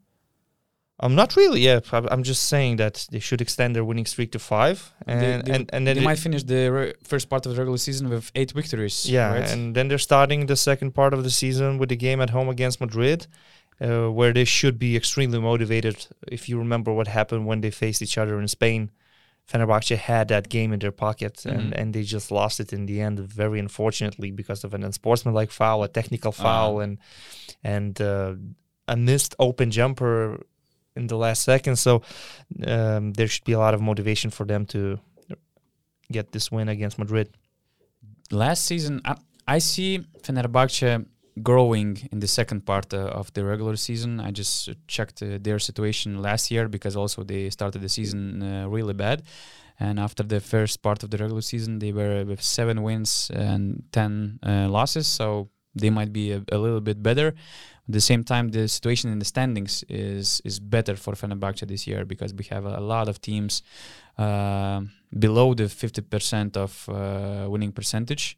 I'm not really. Yeah, I'm just saying that they should extend their winning streak to five, and they, they, and, and then they might finish the re- first part of the regular season with eight victories. Yeah, right? and then they're starting the second part of the season with the game at home against Madrid, uh, where they should be extremely motivated. If you remember what happened when they faced each other in Spain, Fenerbahce had that game in their pocket, and, Mhm. and they just lost it in the end, very unfortunately, because of an unsportsmanlike foul, a technical foul, Ah. and and uh, a missed open jumper in the last second. So um, there should be a lot of motivation for them to get this win against Madrid. last season I, I see Fenerbahce growing in the second part uh, of the regular season. I just checked uh, their situation last year because also they started the season uh, really bad. And after the first part of the regular season, they were with seven wins and 10 uh, losses. So they might be a, a, little bit better. At the same time, the situation in the standings is is better for Fenerbahce this year because we have a, lot of teams uh, below the 50% of uh, winning percentage.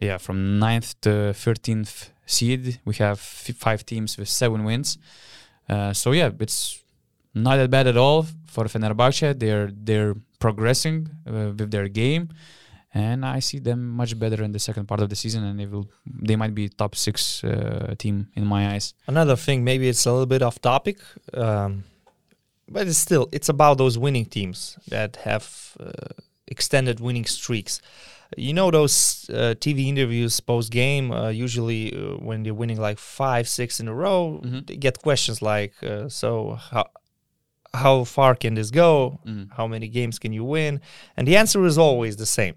Yeah, from 9th to 13th seed, we have f- five teams with seven wins. Uh, so yeah, it's not that bad at all for Fenerbahce. They're they're progressing uh, with their game, and I see them much better in the second part of the season, and they will they might be top six uh, team in my eyes. Another thing, maybe it's a little bit off topic, um, but it's still it's about those winning teams that have uh, extended winning streaks. You know those uh, TV interviews post game. Uh, usually, uh, when they're winning like five, six in a row, mm-hmm. they get questions like, uh, "So how how far can this go? Mm. How many games can you win?" And the answer is always the same.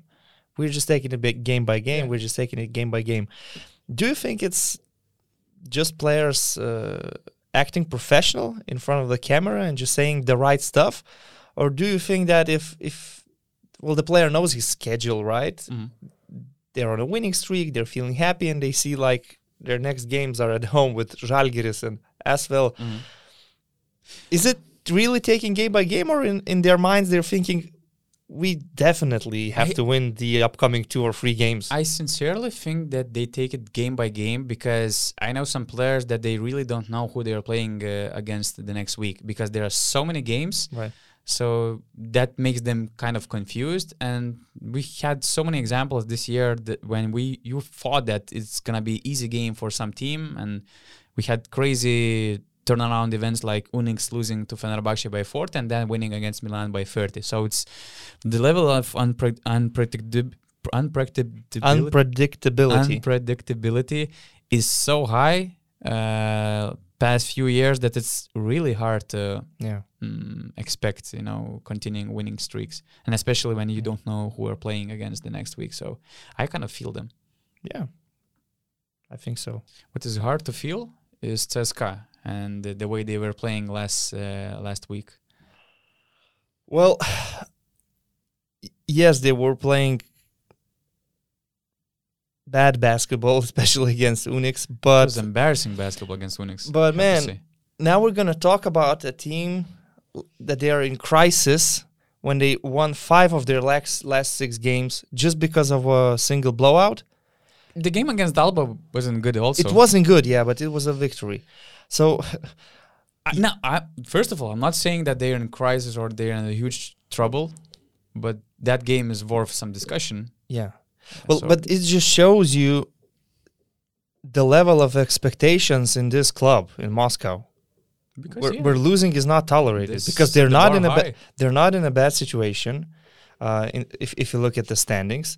We're just taking it big game by game. Yeah. We're just taking it game by game. Do you think it's just players uh, acting professional in front of the camera and just saying the right stuff, or do you think that if if well the player knows his schedule right, mm. they're on a winning streak, they're feeling happy, and they see like their next games are at home with Žalgiris and Asvel. Mm. Is it really taking game by game, or in, in their minds they're thinking we definitely have I, to win the upcoming two or three games. I sincerely think that they take it game by game because I know some players that they really don't know who they are playing uh, against the next week because there are so many games. Right. So that makes them kind of confused. And we had so many examples this year that when we you thought that it's gonna be easy game for some team, and we had crazy turnaround events like UNICS losing to Fenerbahce by 40 and then winning against Milan by 30. So it's the level of unpre- unpredictability, unpredictability, unpredictability. unpredictability is so high uh, past few years that it's really hard to yeah. mm, expect, you know, continuing winning streaks. And especially when you don't know who are playing against the next week. So I kind of feel them. Yeah. I think so. What is hard to feel is CSKA and the, the way they were playing last uh, last week? Well, yes, they were playing bad basketball, especially against UNICS. But it was embarrassing basketball against UNICS. But man, now we're gonna talk about a team that they are in crisis when they won five of their last last six games just because of a single blowout. The game against Alba wasn't good. Also, it wasn't good, yeah, but it was a victory. So, no, I, first of all, I'm not saying that they're in crisis or they're in a huge trouble, but that game is worth some discussion. Yeah. Well, so but it just shows you the level of expectations in this club in Moscow. Because where, yeah. losing is not tolerated this because they're not in a ba- they're not in a bad situation. Uh, in, if if you look at the standings,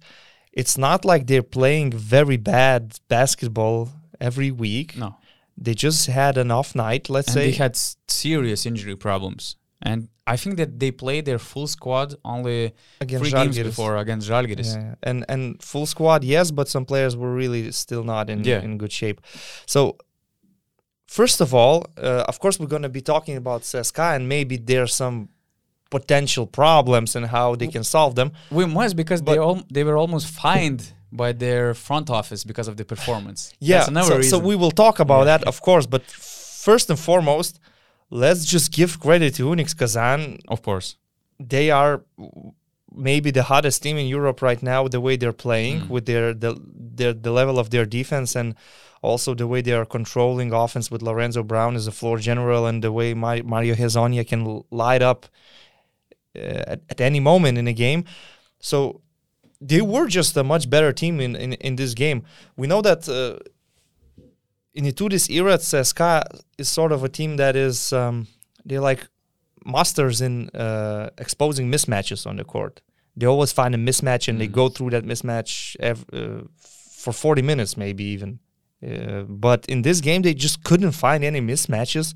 it's not like they're playing very bad basketball every week. No, they just had an off night, let's and say. They had serious injury problems. And I think that they played their full squad only against three games before against Žalgiris. Yeah, and and full squad, yes, but some players were really still not in yeah. in good shape. So first of all, uh, of course, we're going to be talking about CSKA, and maybe there's some potential problems and how they can solve them. We must because but they all they were almost fined by their front office because of the performance. Yeah, so, so, we will talk about yeah. that, of course. But first and foremost, let's just give credit to UNICS Kazan. Of course, they are maybe the hottest team in Europe right now. The way they're playing mm. with their the their the level of their defense and also the way they are controlling offense with Lorenzo Brown as a floor general and the way Mario Hezonja can light up uh, at, at any moment in a game. So they were just a much better team in, in, in this game. We know that uh, in Itoudis era, CSKA is sort of a team that is um, they're like masters in uh, exposing mismatches on the court. They always find a mismatch and mm. they go through that mismatch ev- uh, for 40 minutes, maybe even. Uh, but in this game, they just couldn't find any mismatches.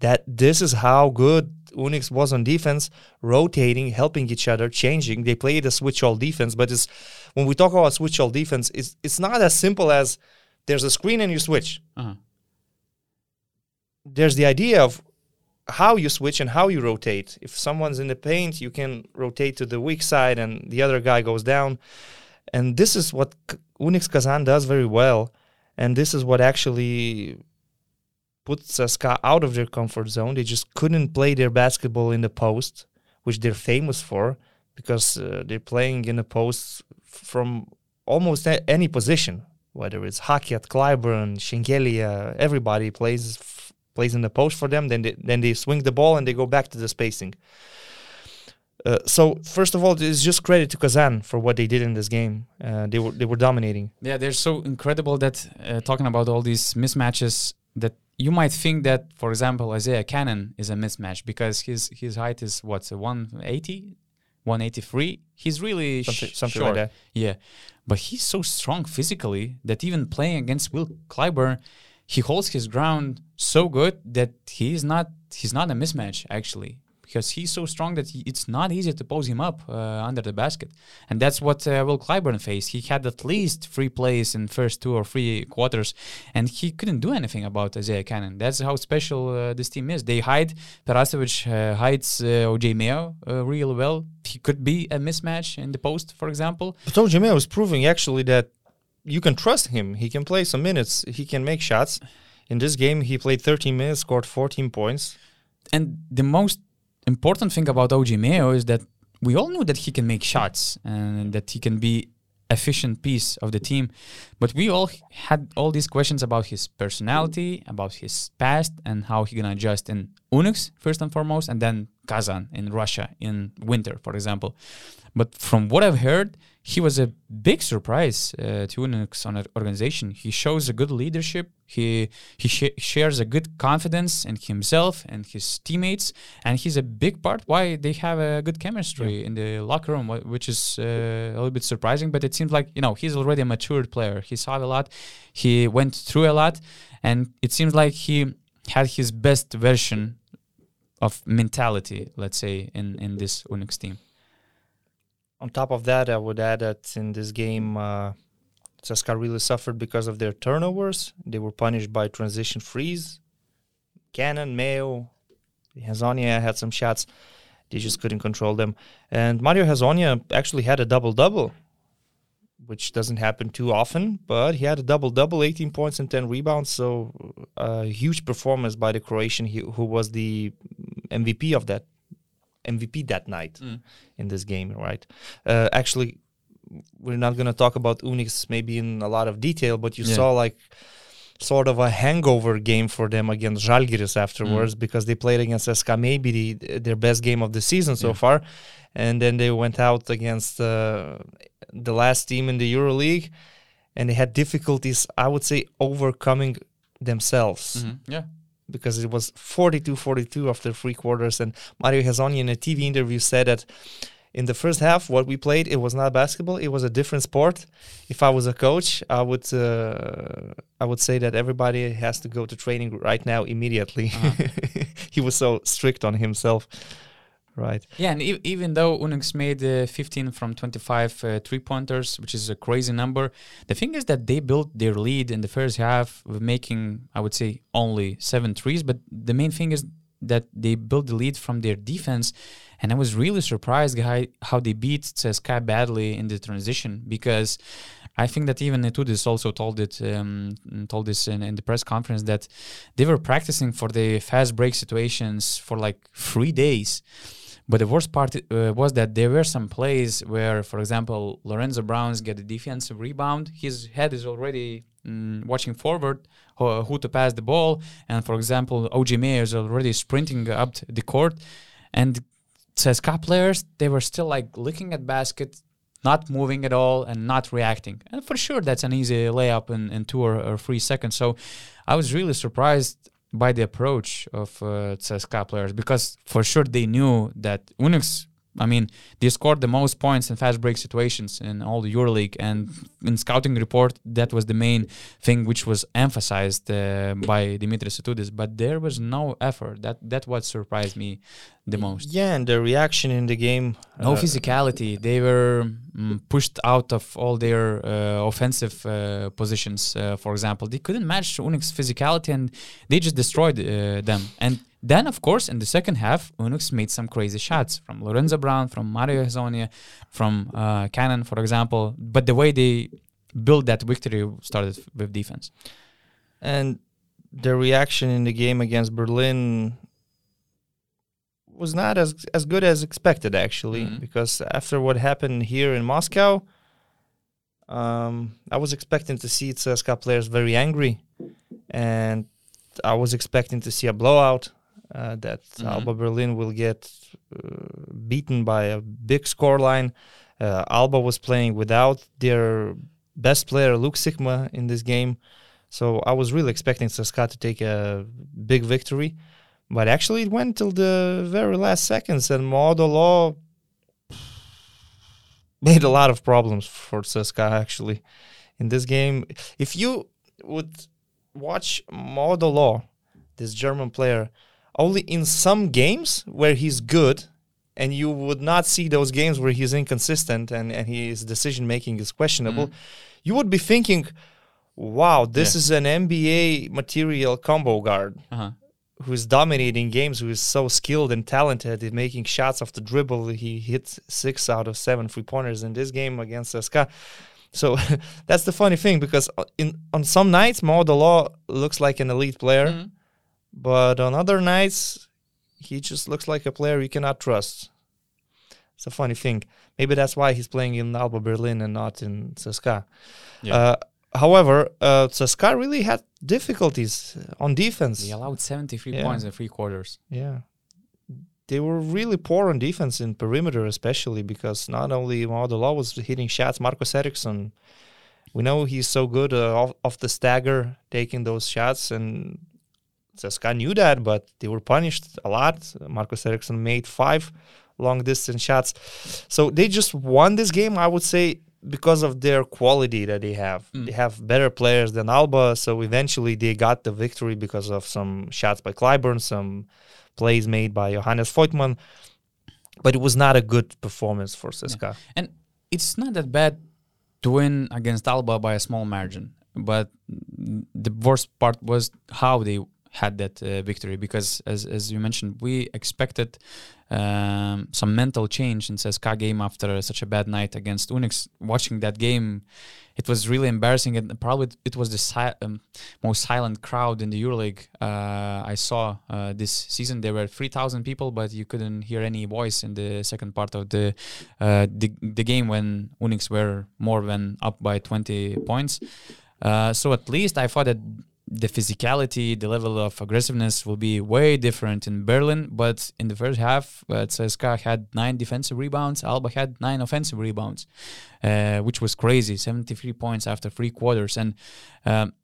That this is how good UNICS was on defense, rotating, helping each other, changing. They played a switch all defense, but it's when we talk about switch all defense, it's it's not as simple as there's a screen and you switch. Uh-huh. There's the idea of how you switch and how you rotate. If someone's in the paint, you can rotate to the weak side and the other guy goes down. And this is what UNICS Kazan does very well. And this is what actually puts CSKA out of their comfort zone. They just couldn't play their basketball in the post, which they're famous for because uh, they're playing in the post from almost a- any position, whether it's Hackett, Clyburn, Shengelia, everybody plays plays in the post for them. Then they, then they swing the ball and they go back to the spacing. Uh, so first of all, it's just credit to Kazan for what they did in this game. Uh, they were they were dominating. Yeah, they're so incredible that uh, talking about all these mismatches that you might think that, for example, Isaiah Canaan is a mismatch because his his height is what's 180, 183. He's really something, something short. like that. Yeah, but he's so strong physically that even playing against Will Clyburn, he holds his ground so good that he's not he's not a mismatch actually because he's so strong that he, it's not easy to pose him up uh, under the basket and that's what uh, will clyburn faced he had at least three plays in first two or three quarters and he couldn't do anything about isaiah canaan that's how special uh, this team is they hide Perasovic uh, hides uh, oj mayo uh, really well he could be a mismatch in the post for example But OJ Mayo is proving actually that you can trust him. He can play some minutes. He can make shots. In this game, he played 13 minutes, scored 14 points. and the most important thing about OJ Mayo is that we all knew that he can make shots and that he can be efficient piece of the team. But we all had all these questions about his personality about his past and how he gonna adjust in UNICS first and foremost and then kazan in russia in winter for example but from what i've heard he was a big surprise uh, to UNICS on an organization. He shows a good leadership. He he sh- shares a good confidence in himself and his teammates, and he's a big part why they have a good chemistry in the locker room, which is uh, a little bit surprising. But it seems like you know he's already a matured player. He saw a lot, he went through a lot, and it seems like he had his best version of mentality, let's say, in in this UNICS team. On top of that, I would add that in this game, uh, CSKA really suffered because of their turnovers. They were punished by transition freeze. Canaan, Mayo, Hezonja had some shots. They just couldn't control them. And Mario Hezonja actually had a double double, which doesn't happen too often, but he had a double double, 18 points and 10 rebounds. So uh, a huge performance by the Croatian who was the MVP of that MVP that night mm. in this game, right? Uh, actually, we're not going to talk about UNICS maybe in a lot of detail, but you Yeah. saw like sort of a hangover game for them against Žalgiris afterwards mm. because they played against SK maybe the, their best game of the season so Yeah. far, and then they went out against uh, the last team in the EuroLeague, and they had difficulties, I would say, overcoming themselves. Yeah. because it was 42-42 after three quarters and Mario Hezonja in a TV interview said that in the first half what we played it was not basketball it was a different sport. If I was a coach I would uh, I would say that everybody has to go to training right now immediately. He was so strict on himself right Yeah, and e- even though UNICS made uh, 15 from 25 uh, three pointers, which is a crazy number, the thing is that they built their lead in the first half making, I would say, only seven threes. But the main thing is that they built the lead from their defense. And I was really surprised how they beat CSKA badly in the transition because I think that even Itoudis also told it, um, told this in, in the press conference that they were practicing for the fast break situations for like three days. But the worst part uh, was that there were some plays where, for example, Lorenzo Browns get a defensive rebound. His head is already mm, watching forward, who, to pass the ball. And for example, OJ Mayo is already sprinting up the court. And CSKA players, they were still like looking at basket, not moving at all and not reacting. And for sure, that's an easy layup in, in two or, or three seconds. So I was really surprised by the approach of uh, CSKA players because for sure they knew that UNICS. I mean, they scored the most points in fast break situations in all the EuroLeague, and in scouting report, that was the main thing which was emphasized uh, by Dimitris Itoudis. But there was no effort. That that what surprised me the most. yeah and the reaction in the game No uh, physicality. They were mm, pushed out of all their uh, offensive uh, positions. Uh, for example, they couldn't match UNICS physicality, and they just destroyed uh, them. And Then, of course, in the second half, UNICS made some crazy shots from Lorenzo Brown, from Mario Hezonja, from uh, Canaan, for example. But the way they built that victory started with defense. And the reaction in the game against Berlin was not as as good as expected actually Mhm. because after what happened here in Moscow um, I was expecting to see CSKA players very angry and I was expecting to see a blowout uh, that Mhm. Alba Berlin will get uh, beaten by a big scoreline uh, Alba was playing without their best player Luke Sikma in this game so I was really expecting CSKA to take a big victory but actually, it went till the very last seconds, and Maodo Lo made a lot of problems for CSKA actually in this game. If you would watch Maodo Lo, this German player, only in some games where he's good, and you would not see those games where he's inconsistent and, and his decision making is questionable, you would be thinking, wow, this Yeah. is an NBA material combo guard Uh-huh. who is dominating games, who is so skilled and talented in making shots off the dribble. He hit six out of seven free pointers in this game against SK. So that's the funny thing because in on some nights Maodo Lo looks like an elite player, Mhm. But on other nights he just looks like a player you cannot trust. It's a funny thing. Maybe that's why he's playing in Alba Berlin and not in CSKA. Yeah. Uh, however, uh, CSKA really had difficulties on defense. They allowed 73 Yeah. points in three quarters. Yeah. They were really poor on defense in perimeter, especially because not only Lo was hitting shots, Marcus Eriksson, we know he's so good uh, off, off the stagger taking those shots, and CSKA knew that, but they were punished a lot. Marcus Eriksson made five long distance shots. So they just won this game, I would say, because of their quality that they have. Mm. They have better players than Alba, so eventually they got the victory because of some shots by Clyburn, some plays made by Johannes Voigtmann. But it was not a good performance for CSKA. And it's not that bad to win against Alba by a small margin, but the worst part was how they had that uh, victory because, as as you mentioned, we expected um, some mental change in CSKA game after such a bad night against UNICS. Watching that game, it was really embarrassing, and probably it was the si- um, most silent crowd in the EuroLeague uh, I saw uh, this season. There were 3,000 people, but you couldn't hear any voice in the second part of the uh, the, the game when UNICS were more than up by 20 points. Uh, so at least I thought that the physicality, the level of aggressiveness will be way different in Berlin. But in the first half, uh, CSKA had nine defensive rebounds, Alba had nine offensive rebounds, uh, which was crazy 73 points after three quarters. And um,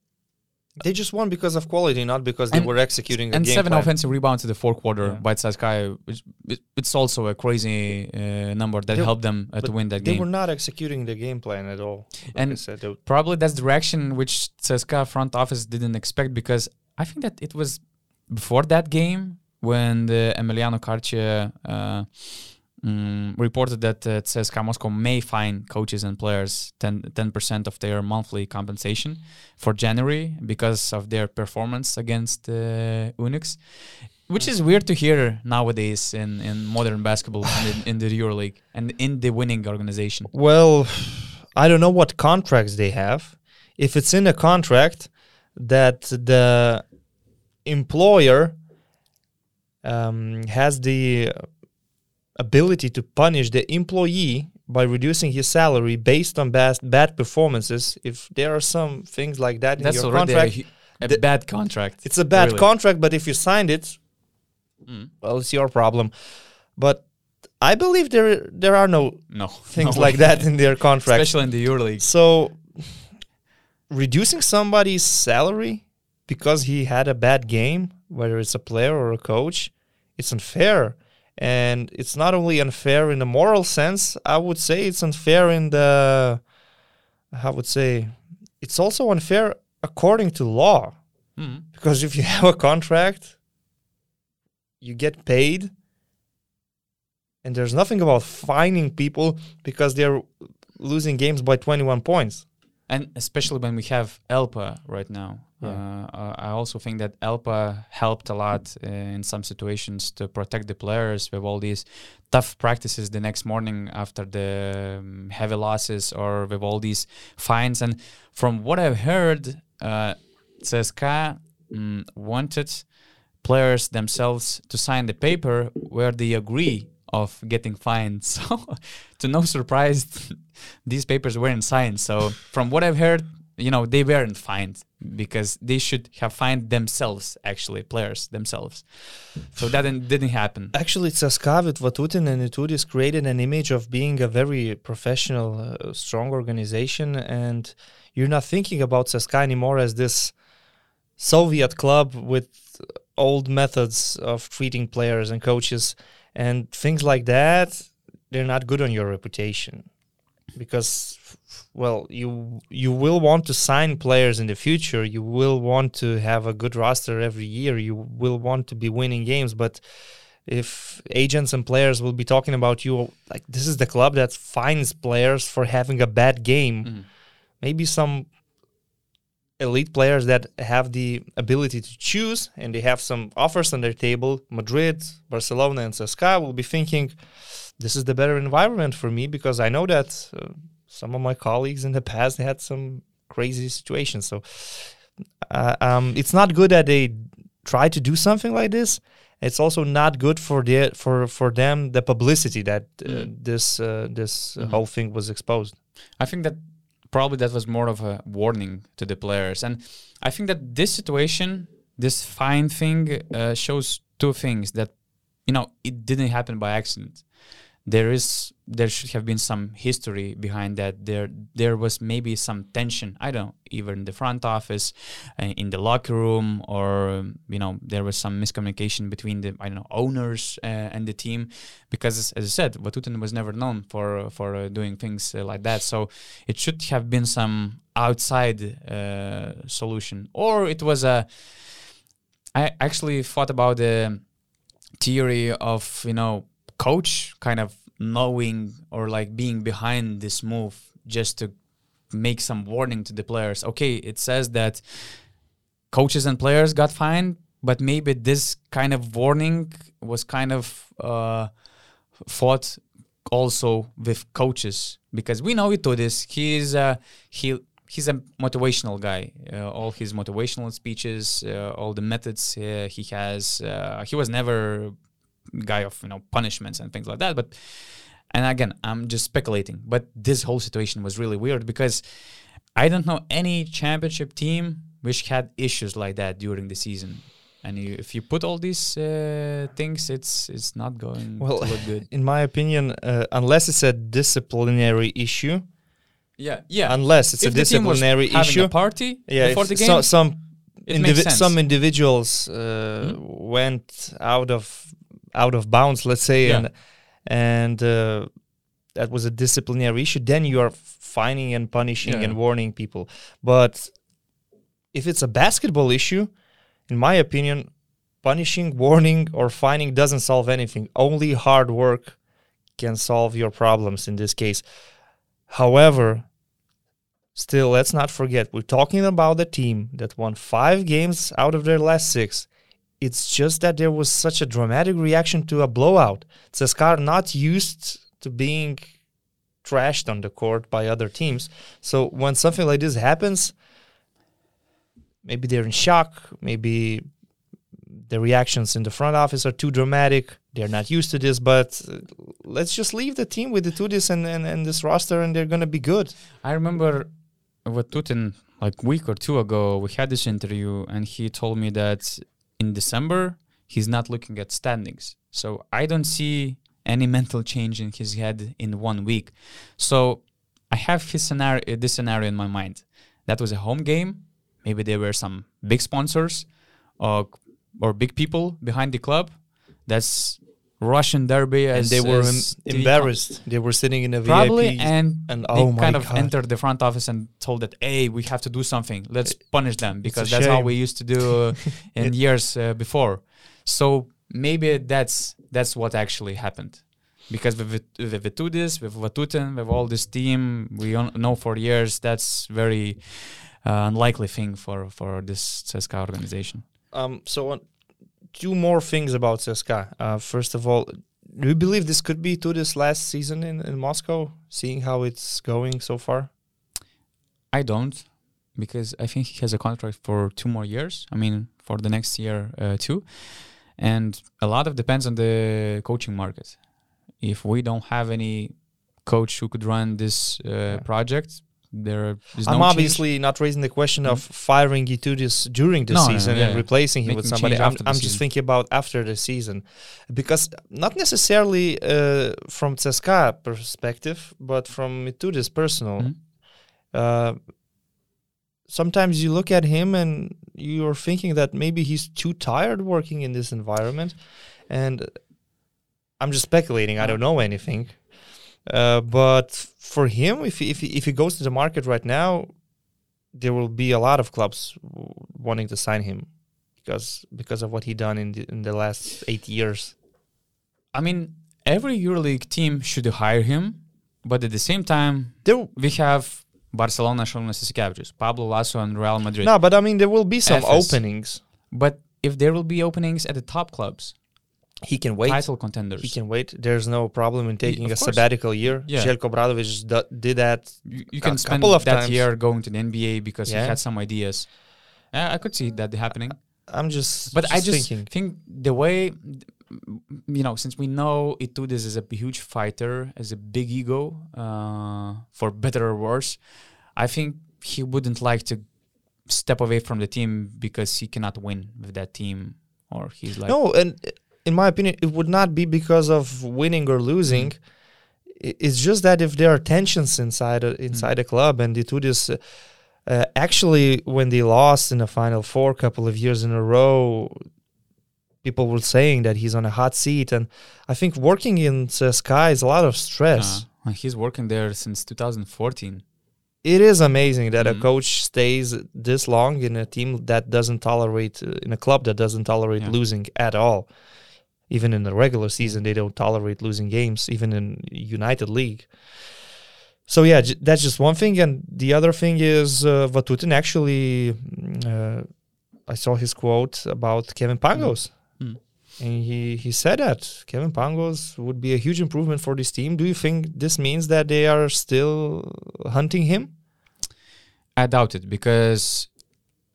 They just won because of quality, not because they And- were executing a and game seven plan. offensive rebounds in the fourth quarter Yeah. by CSKA. Which, it, it's also a crazy uh, number that They- helped them uh, to win that They game. They were not executing the game plan at all. Like And said, probably that's the direction which CSKA front office didn't expect because I think that it was before that game when the Emiliano Carchia uh, mm, reported that uh, CSKA Moscow may fine coaches and players 10 percent of their monthly compensation for January because of their performance against uh, UNICS. Which is weird to hear nowadays in, in modern basketball in, in the EuroLeague and in the winning organization. Well, I don't know what contracts they have. If it's in a contract that the employer um, has the ability to punish the employee by reducing his salary based on bad, bad performances, if there are some things like that in That's your already a, contract, a the- bad contract. it's a bad really. contract. But if you signed it, Mm. well, it's your problem. But I believe there there are no No things no like that in their contract. especially in the EuroLeague. So, reducing somebody's salary because he had a bad game, whether it's a player or a coach, it's unfair. And it's not only unfair in the moral sense, I would say it's unfair in the, I would say, it's also unfair according to law. Mm. Because if you have a contract, you get paid, and there's nothing about fining people because they're losing games by 21 points. And especially when we have ELPA right now. Yeah. Uh, I also think that ELPA helped a lot uh, in some situations to protect the players with all these tough practices the next morning after the um, heavy losses or with all these fines. And from what I've heard, uh, CSKA mm, wanted players themselves to sign the paper where they agree of getting fined. So, to no surprise, these papers weren't signed. So, from what I've heard, you know, they weren't fined because they should have fined themselves, actually, players themselves. So that didn't, didn't happen. Actually, CSKA with Vatutin and Itoudis created an image of being a very professional, uh, strong organization, and you're not thinking about CSKA anymore as this Soviet club with old methods of treating players and coaches and things like that. They're not good on your reputation because well you you will want to sign players in the future. You will want to have a good roster every year. You will want to be winning games. But if agents and players will be talking about you like this is the club that fines players for having a bad game. Mhm. maybe some elite players that have the ability to choose and they have some offers on their table. Madrid barcelona and CSKA will be thinking this is the better environment for me because I know that uh, some of my colleagues in the past had some crazy situations. So uh, um, it's not good that they try to do something like this. It's also not good for the for for them the publicity that uh, Mm. this uh, this Mhm. whole thing was exposed. I think that probably that was more of a warning to the players, and I think that this situation, this fine thing, uh, shows two things that you know it didn't happen by accident. There is there should have been some history behind that. There there was maybe some tension. I don't either in the front office, uh, in the locker room, or um, you know there was some miscommunication between the I don't know owners uh, and the team, because as I said, Vatutin was never known for for uh, doing things uh, like that. So it should have been some outside uh, solution, or it was a. I actually thought about the theory of you know coach kind of knowing or like being behind this move just to make some warning to the players. Okay, it says that coaches and players got fined, but maybe this kind of warning was kind of uh, fought also with coaches because we know Itoudis. He's uh, he he's a motivational guy. Uh, all his motivational speeches, uh, all the methods uh, he has. Uh, he was never guy of you know punishments and things like that. But and again, I'm just speculating. But this whole situation was really weird because I don't know any championship team which had issues like that during the season. And you, if you put all these uh, things, it's it's not going Well, to look good. In my opinion, uh, unless it's a disciplinary issue, Yeah, yeah. unless it's if a the team was disciplinary issue, a party yeah, before the game, so- some indivi- some individuals uh, went out of out of bounds, let's say, Yeah. and and uh, that was a disciplinary issue. Then you are fining and punishing Yeah. and warning people. But if it's a basketball issue, in my opinion, punishing, warning, or fining doesn't solve anything. Only hard work can solve your problems in this case. However, still, let's not forget we're talking about the team that won five games out of their last six. It's just that there was such a dramatic reaction to a blowout. Are not used to being trashed on the court by other teams. So when something like this happens, maybe they're in shock, maybe the reactions in the front office are too dramatic. They're not used to this, but uh, let's just leave the team with the Tudis and, and, and this roster, and they're going to be good. I remember with Tutin like week or two ago, we had this interview, and he told me that in December he's not looking at standings. So I don't see any mental change in his head in one week. So I have his scenario, uh, this scenario in my mind. That was a home game. Maybe there were some big sponsors, or or big people behind the club. That's Russian derby, And they were as em- the- embarrassed. They were sitting in a probably VIP. and, and they oh kind of God. entered the front office and told that hey we have to do something let's punish them because a that's how we used to do uh, in years uh, before so maybe that's that's what actually happened because with Vit- with Vitudis, with Vatutin, with all this team, we know for years that's very uh, unlikely thing for for this CSKA organization. Um, so uh, two more things about CSKA. Uh, first of all, do you believe this could be to this last season in, in Moscow, seeing how it's going so far? I don't, because I think he has a contract for two more years. I mean, for the next year uh, too, and a lot of depends on the coaching market. If we don't have any coach who could run this uh, Yeah. project, there is I'm no change. obviously not raising the question of firing Itoudis during the No, no, season yeah, and yeah. replacing him with somebody. I'm, I'm just thinking about after the season, because not necessarily uh, from CSKA perspective, but from Itoudis personal. Mhm. Uh, sometimes you look at him and you're thinking that maybe he's too tired working in this environment, and I'm just speculating. I don't know anything. Uh, but for him, if he, if he, if he goes to the market right now, there will be a lot of clubs wanting to sign him because because of what he done in the, in the last eight years. I mean, every EuroLeague team should hire him, but at the same time, There, we have Barcelona, Šarūnas Jasikevičius, Pablo Laso, and Real Madrid. no, but I mean there will be some FS. openings. But if there will be openings at the top clubs, He can wait. title contenders, He can wait. There's no problem in taking a course. sabbatical year. Yeah. Željko Obradović d- did that. you, you a can spend couple of that times. year going to the NBA because Yeah. he had some ideas. Uh, I could see that happening. I'm just, But I just thinking. think the way, you know, since we know Itoudis is a huge fighter, has a big ego, uh, for better or worse, I think he wouldn't like to step away from the team because he cannot win with that team, or he's like, no, and in my opinion, it would not be because of winning or losing. Mm-hmm. It's just that if there are tensions inside a, inside a club, and the Tudis, uh, uh, actually, when they lost in the final four a couple of years in a row, people were saying that he's on a hot seat, and I think working in CSKA is a lot of stress. uh, he's working there since 2014. It is amazing that a Mhm. coach stays this long in a team that doesn't tolerate, uh, in a club that doesn't tolerate Yeah. losing at all. Even in the regular season, they don't tolerate losing games, even in United League. So yeah, j- that's just one thing, and the other thing is uh, Vatutin actually. mm, Uh, I saw his quote about Kevin Pangos, Mm. and he he said that Kevin Pangos would be a huge improvement for this team. Do you think this means that they are still hunting him? I doubt it because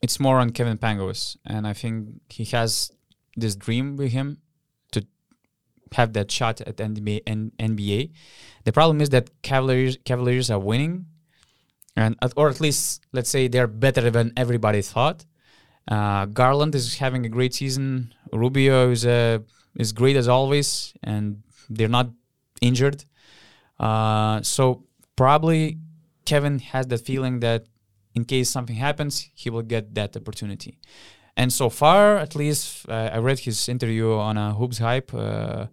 it's more on Kevin Pangos, and I think he has this dream with him have that shot at NBA. NBA. The problem is that Cavaliers Cavaliers are winning, and at, or at least let's say they're better than everybody thought. Uh, Garland is having a great season. Rubio is uh, is great as always, and they're not injured. Uh, so probably Kevin has that feeling that in case something happens, he will get that opportunity. And so far, at least, uh, I read his interview on a Hoops Hype, uh,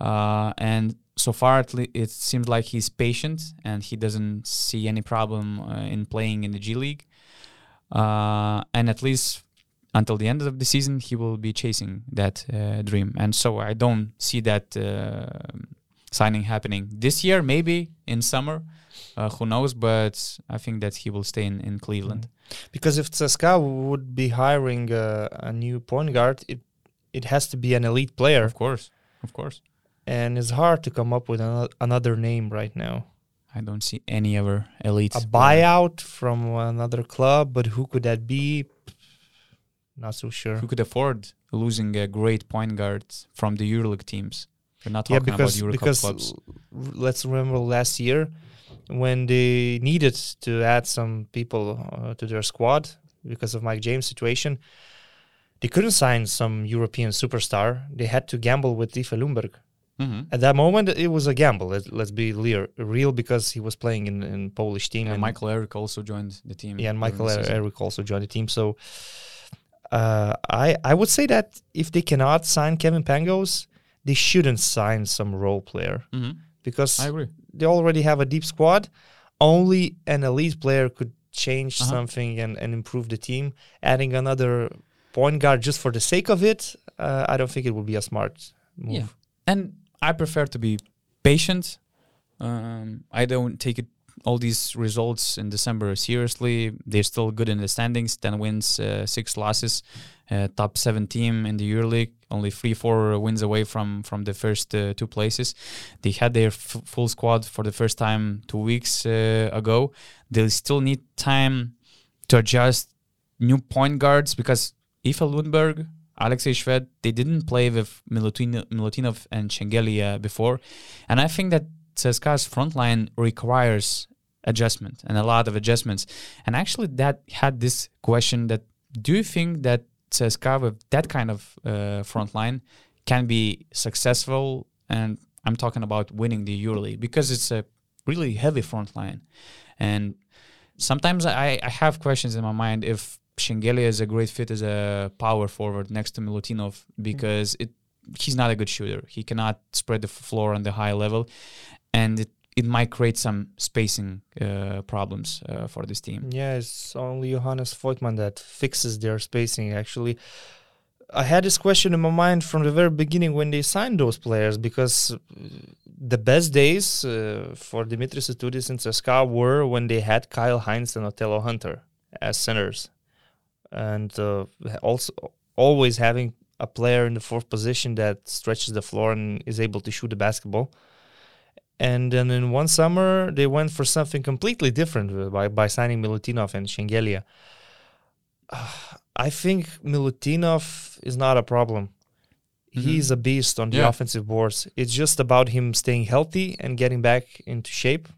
uh, and so far, at it seems like he's patient and he doesn't see any problem uh, in playing in the G League. Uh, and at least until the end of the season, he will be chasing that uh, dream. And so I don't see that uh, signing happening this year. Maybe in summer, uh, who knows? But I think that he will stay in, in Cleveland. Because if CSKA would be hiring uh, a new point guard, it it has to be an elite player, Of course, of course. and it's hard to come up with ano- another name right now. I don't see any other elite A player. buyout from another club, but who could that be? Not so sure. who could afford losing a great point guard from the EuroLeague teams. We're not Yeah, because about EuroCup because clubs. let's remember last year when they needed to add some people uh, to their squad because of Mike James' situation, they couldn't sign some European superstar. They had to gamble with Iffe Lundberg. Mhm. At that moment, it was a gamble. Let, let's be real, real because he was playing in, in Polish team. And Michael Eric also joined the team. Yeah, and Michael Er- Eric also joined the team. So uh, I I would say that if they cannot sign Kevin Pangos, they shouldn't sign some role player Mhm. because I agree. they already have a deep squad. Only an elite player could change Uh-huh. something and, and improve the team. Adding another point guard just for the sake of it, uh, I don't think it would be a smart move. Yeah. And I prefer to be patient. Um, I don't take it all these results in December seriously. They're still good in the standings 10 wins, uh, 6 losses, uh, top 7 team in the EuroLeague, only 3 4 wins away from, from the first uh, two places. They had their f- full squad for the first time two weeks uh, ago. They still need time to adjust new point guards because Iffe Lundberg, Alexei Shved, they didn't play with Milutin- Milutinov and Shengelia before. And I think that CSKA's front line requires adjustment and a lot of adjustments. And actually, that had this question that do you think that CSKA with that kind of uh, front line can be successful? And I'm talking about winning the EuroLeague because it's a really heavy front line. And sometimes I, I have questions in my mind if Shengelia is a great fit as a power forward next to Milutinov because it he's not a good shooter. He cannot spread the floor on the high level, and it, it might create some spacing uh, problems uh, for this team. Yeah, it's only Johannes Voigtmann that fixes their spacing. Actually, I had this question in my mind from the very beginning when they signed those players because the best days uh, for Dimitris Itoudis and CSKA were when they had Kyle Hines and Othello Hunter as centers, and uh, also always having a player in the fourth position that stretches the floor and is able to shoot the basketball. And then in one summer, they went for something completely different by, by signing Milutinov and Shengelia. Uh, I think Milutinov is not a problem. Mm-hmm. He's a beast on the yeah. offensive boards. It's just about him staying healthy and getting back into shape.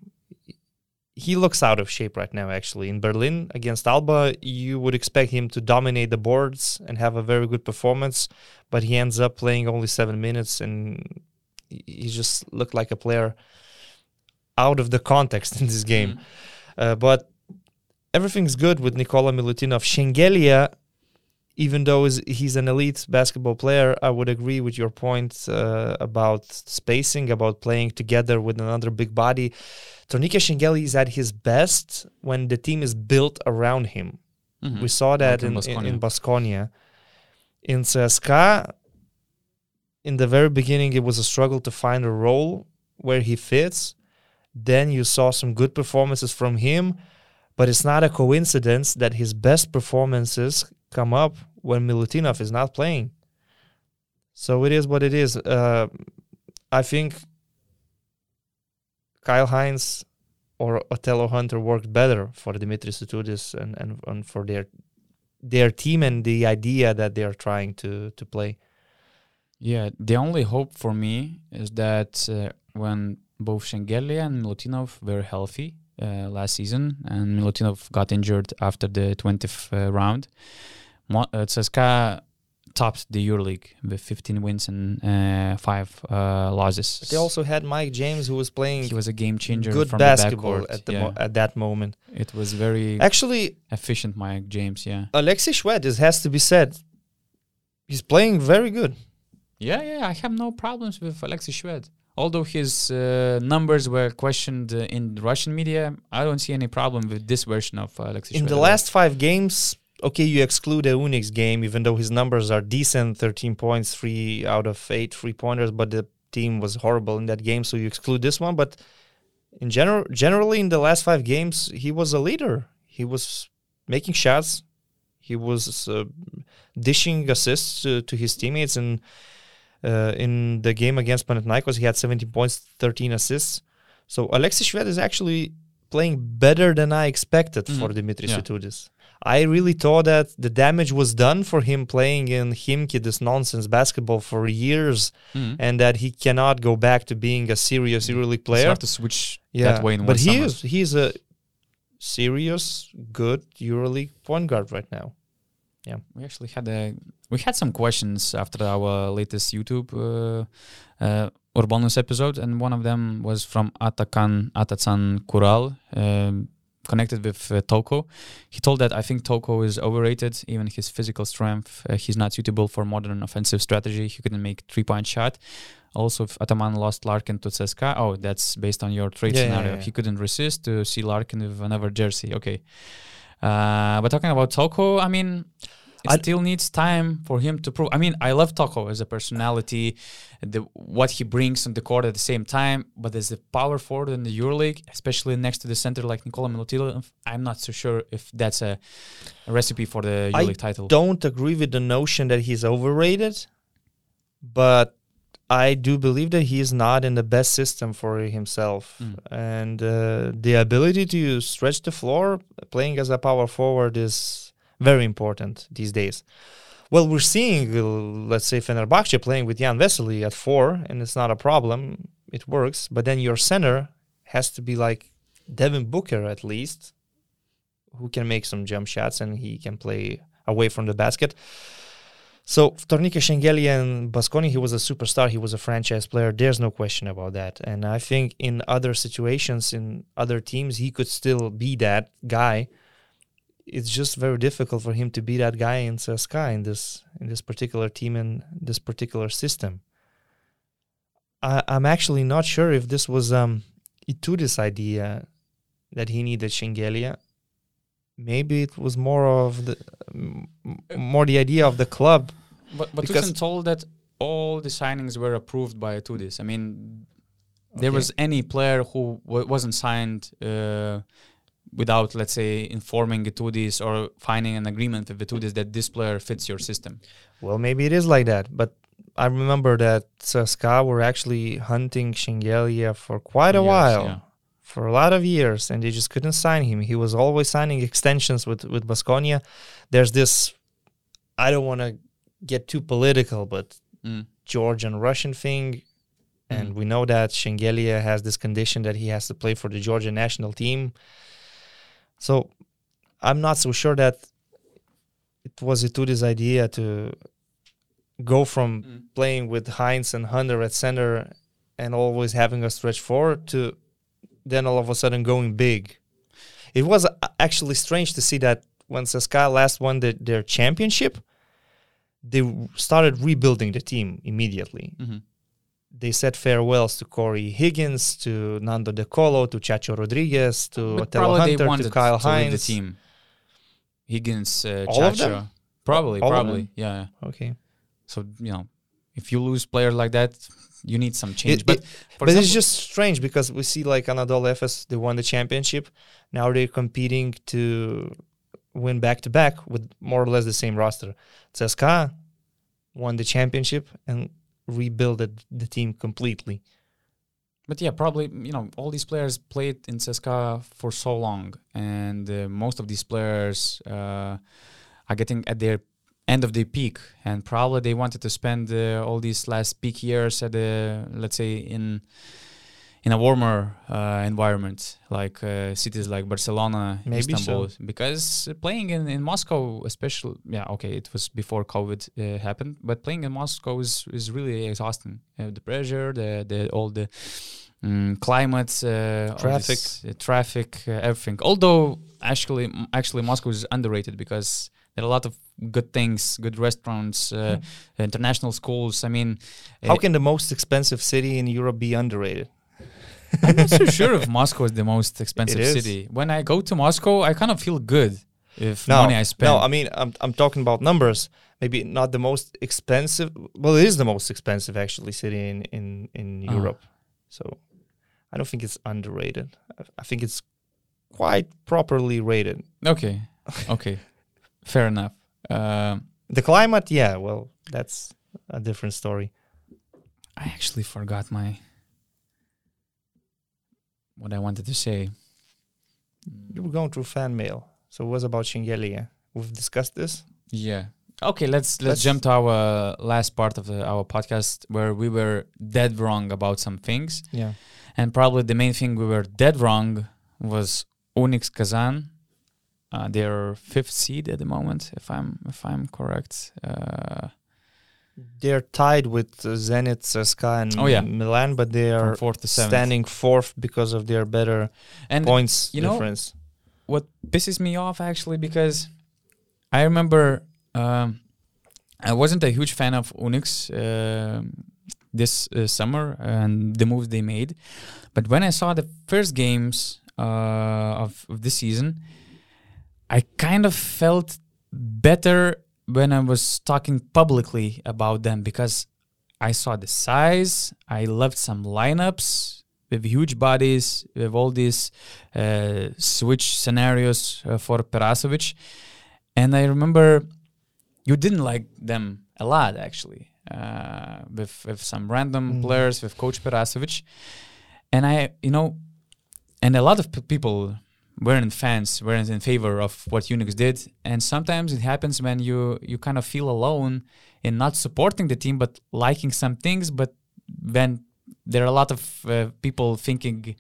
He looks out of shape right now, actually. In Berlin against Alba, you would expect him to dominate the boards and have a very good performance, but he ends up playing only seven minutes and he just looked like a player out of the context in this game. Mm. Uh, but everything's good with Nikola Milutinov. Shengelia, even though he's an elite basketball player, I would agree with your point uh, about spacing, about playing together with another big body. Tornike Shengelia is at his best when the team is built around him. Mm-hmm. We saw that like in, in, in Basconia. In CSKA, in the very beginning, it was a struggle to find a role where he fits. Then you saw some good performances from him, but it's not a coincidence that his best performances come up when Milutinov is not playing. So it is what it is. Uh, I think Kyle Hines or Othello Hunter worked better for Dimitris Itoudis and, and, and for their their team and the idea that they are trying to to play. Yeah, the only hope for me is that uh, when both Shengelia and Milutinov were healthy uh, last season, and Milutinov got injured after the 20th uh, round, Mo- uh, CSKA topped the EuroLeague with 15 wins and uh, five uh, losses. But they also had Mike James, who was playing. He was a game changer. Good from basketball at the yeah. mo- at that moment. It was very actually efficient, Mike James. Yeah, Alexei Shved, it has to be said, he's playing very good. Yeah, yeah, I have no problems with Alexei Shved. Although his uh, numbers were questioned uh, in Russian media, I don't see any problem with this version of uh, Alexei In Shved the last five games, okay, you exclude the UNICS game, even though his numbers are decent 13 points, three out of eight three pointers, but the team was horrible in that game, so you exclude this one. But in general, generally, in the last five games, he was a leader. He was making shots, he was uh, dishing assists to his teammates, and uh, in the game against Panathinaikos, he had 17 points, 13 assists. So Alexis Shved is actually playing better than I expected mm-hmm. for Dimitris yeah. Itoudis. I really thought that the damage was done for him playing in Khimki, this nonsense basketball for years, mm-hmm. and that he cannot go back to being a serious mm-hmm. EuroLeague player. Hard to switch yeah. that way in but he summer. is he's a serious, good EuroLeague point guard right now. Yeah, we actually had a we had some questions after our latest YouTube uh, uh, Urbonus episode, and one of them was from Atakan Atatsan Kural, um, connected with uh, Toko. He told that I think Toko is overrated, even his physical strength. Uh, he's not suitable for modern offensive strategy. He couldn't make three point shot. Also, if Ataman lost Larkin to CSKA, oh, that's based on your trade Yeah, yeah, scenario. yeah. He couldn't resist to see Larkin with another jersey. Okay. Uh, but talking about Toko, I mean, it I- still needs time for him to prove. I mean, I love Toko as a personality, the what he brings on the court at the same time. But as a power forward in the EuroLeague, especially next to the center like Nikola Milutinov, I'm not so sure if that's a, a recipe for the I EuroLeague title. Don't agree with the notion that he's overrated, but I do believe that he is not in the best system for himself. Mm. And uh, the ability to stretch the floor, playing as a power forward, is very important these days. Well, we're seeing, uh, let's say, Fenerbahce playing with Jan Vesely at four, and it's not a problem. It works. But then your center has to be like Devin Booker at least, who can make some jump shots and he can play away from the basket. So Tornike Shengelia and Basconi, he was a superstar. He was a franchise player. There's no question about that. And I think in other situations, in other teams, he could still be that guy. It's just very difficult for him to be that guy in CSKA in this in this particular team and this particular system. I, I'm actually not sure if this was um Itoudis idea that he needed Shengelia. Maybe it was more of the m- more the idea of the club But but Because- Tuchel told that all the signings were approved by Itoudis. I mean, there Okay. was any player who w- wasn't signed uh, without, let's say, informing Itoudis or finding an agreement with Itoudis that this player fits your system. Well, maybe it is like that, but I remember that CSKA were actually hunting Shengelia for quite a Years, while, yeah. For a lot of years, and they just couldn't sign him. He was always signing extensions with with Basconia. There's this, I don't want to get too political, but Mm. Georgian Russian thing, and Mhm. we know that Shengelia has this condition that he has to play for the Georgian national team. So I'm not so sure that it was Itoudis' idea to go from Mm. playing with Hines and Hunter at center and always having a stretch forward to then all of a sudden going big. It was uh, actually strange to see that when CSKA last won the, their championship, they started rebuilding the team immediately. Mhm. They said farewells to Corey Higgins, to Nando De Colo, to Chacho Rodriguez, to But Othello probably they Hunter, to Kyle to Hines. the team. Higgins, uh, All of Chacho. them? Probably, All of probably, them? yeah. Okay. So you know, if you lose players like that, you need some change. It- but it- for but it's just strange because we see like Anadolu Efes, they won the championship. Now they're competing to win back to back with more or less the same roster. CSKA won the championship and rebuilt the, the team completely. But yeah, probably you know all these players played in CSKA for so long, and uh, most of these players uh, are getting at their end of the peak, and probably they wanted to spend uh, all these last peak years at a let's say in in a warmer uh, environment, like uh, cities like Barcelona, Maybe Istanbul, so. because playing in, in Moscow, especially, yeah, okay, it was before COVID uh, happened, but playing in Moscow is, is really exhausting. Uh, the pressure, the, the all the mm, climate, uh, Traffic. this, uh, traffic, uh, everything. Although actually, actually, Moscow is underrated because there are a lot of good things, good restaurants, uh, international schools. I mean, How uh, can the most expensive city in Europe be underrated? I'm not so sure if Moscow is the most expensive city. When I go to Moscow, I kind of feel good if No, money I spend. no, I mean I'm I'm talking about numbers. Maybe not the most expensive. Well, it is the most expensive actually city in in in Uh-huh. Europe. So I don't think it's underrated. I, I think it's quite properly rated. okay, okay, fair enough. Um, The climate, yeah, well, that's a different story. I actually forgot my what I wanted to say. You were going through fan mail. So it was about Shengelia. We've discussed this. Yeah. Okay, let's let's, Let's- jump to our last part of the, our podcast where we were dead wrong about some things, Yeah. and probably the main thing we were dead wrong was UNICS Kazan. Uh, they're fifth seed at the moment, if I'm if I'm correct. Uh, They're tied with uh, Zenit, CSKA, and Oh, yeah. Milan, but they are fourth standing fourth because of their better and points you know, difference. what pisses me off actually because I remember um, I wasn't a huge fan of UNICS um this uh, summer and the moves they made, but when I saw the first games uh, of, of this season, I kind of felt better when I was talking publicly about them because I saw the size. I loved some lineups with huge bodies, with all these uh, switch scenarios uh, for Perasovic. And I remember you didn't like them a lot, actually, uh, with, with some random Mm. players, with Coach Perasovic. And I, you know, and a lot of p- people weren't fans, weren't in favor of what UNICS did. And sometimes it happens when you you kind of feel alone in not supporting the team, but liking some things. But when there are a lot of uh, people thinking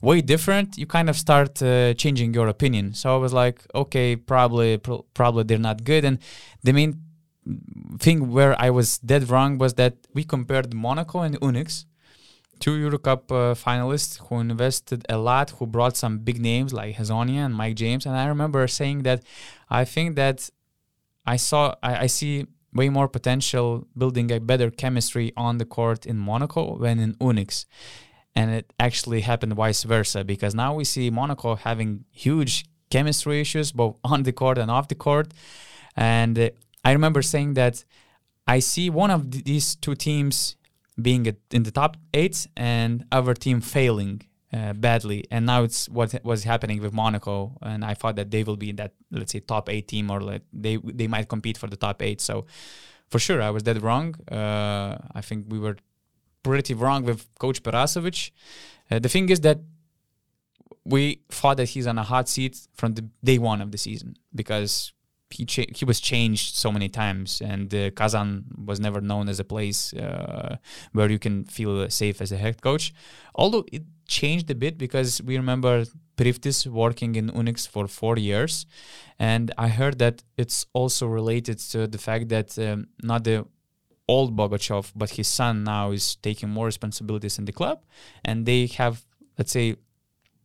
way different, you kind of start uh, changing your opinion. So I was like, okay, probably pro- probably they're not good. And the main thing where I was dead wrong was that we compared Monaco and UNICS two Euro Cup uh, finalists who invested a lot, who brought some big names like Hezonja and Mike James. And I remember saying that I think that I saw, I, I see way more potential building a better chemistry on the court in Monaco than in UNICS. And it actually happened vice versa because now we see Monaco having huge chemistry issues both on the court and off the court. And uh, I remember saying that I see one of th- these two teams being in the top eight and our team failing uh, badly. And now it's what was happening with Monaco. And I thought that they will be in that, let's say, top eight team or like they they might compete for the top eight. So for sure, I was dead wrong. Uh, I think we were pretty wrong with Coach Perasovic. Uh, the thing is that we thought that he's on a hot seat from the day one of the season because he cha- he was changed so many times, and uh, Kazan was never known as a place uh, where you can feel safe as a head coach. Although it changed a bit because we remember Priftis working in UNICS for four years, and I heard that it's also related to the fact that um, not the old Bogachev, but his son now is taking more responsibilities in the club, and they have, let's say,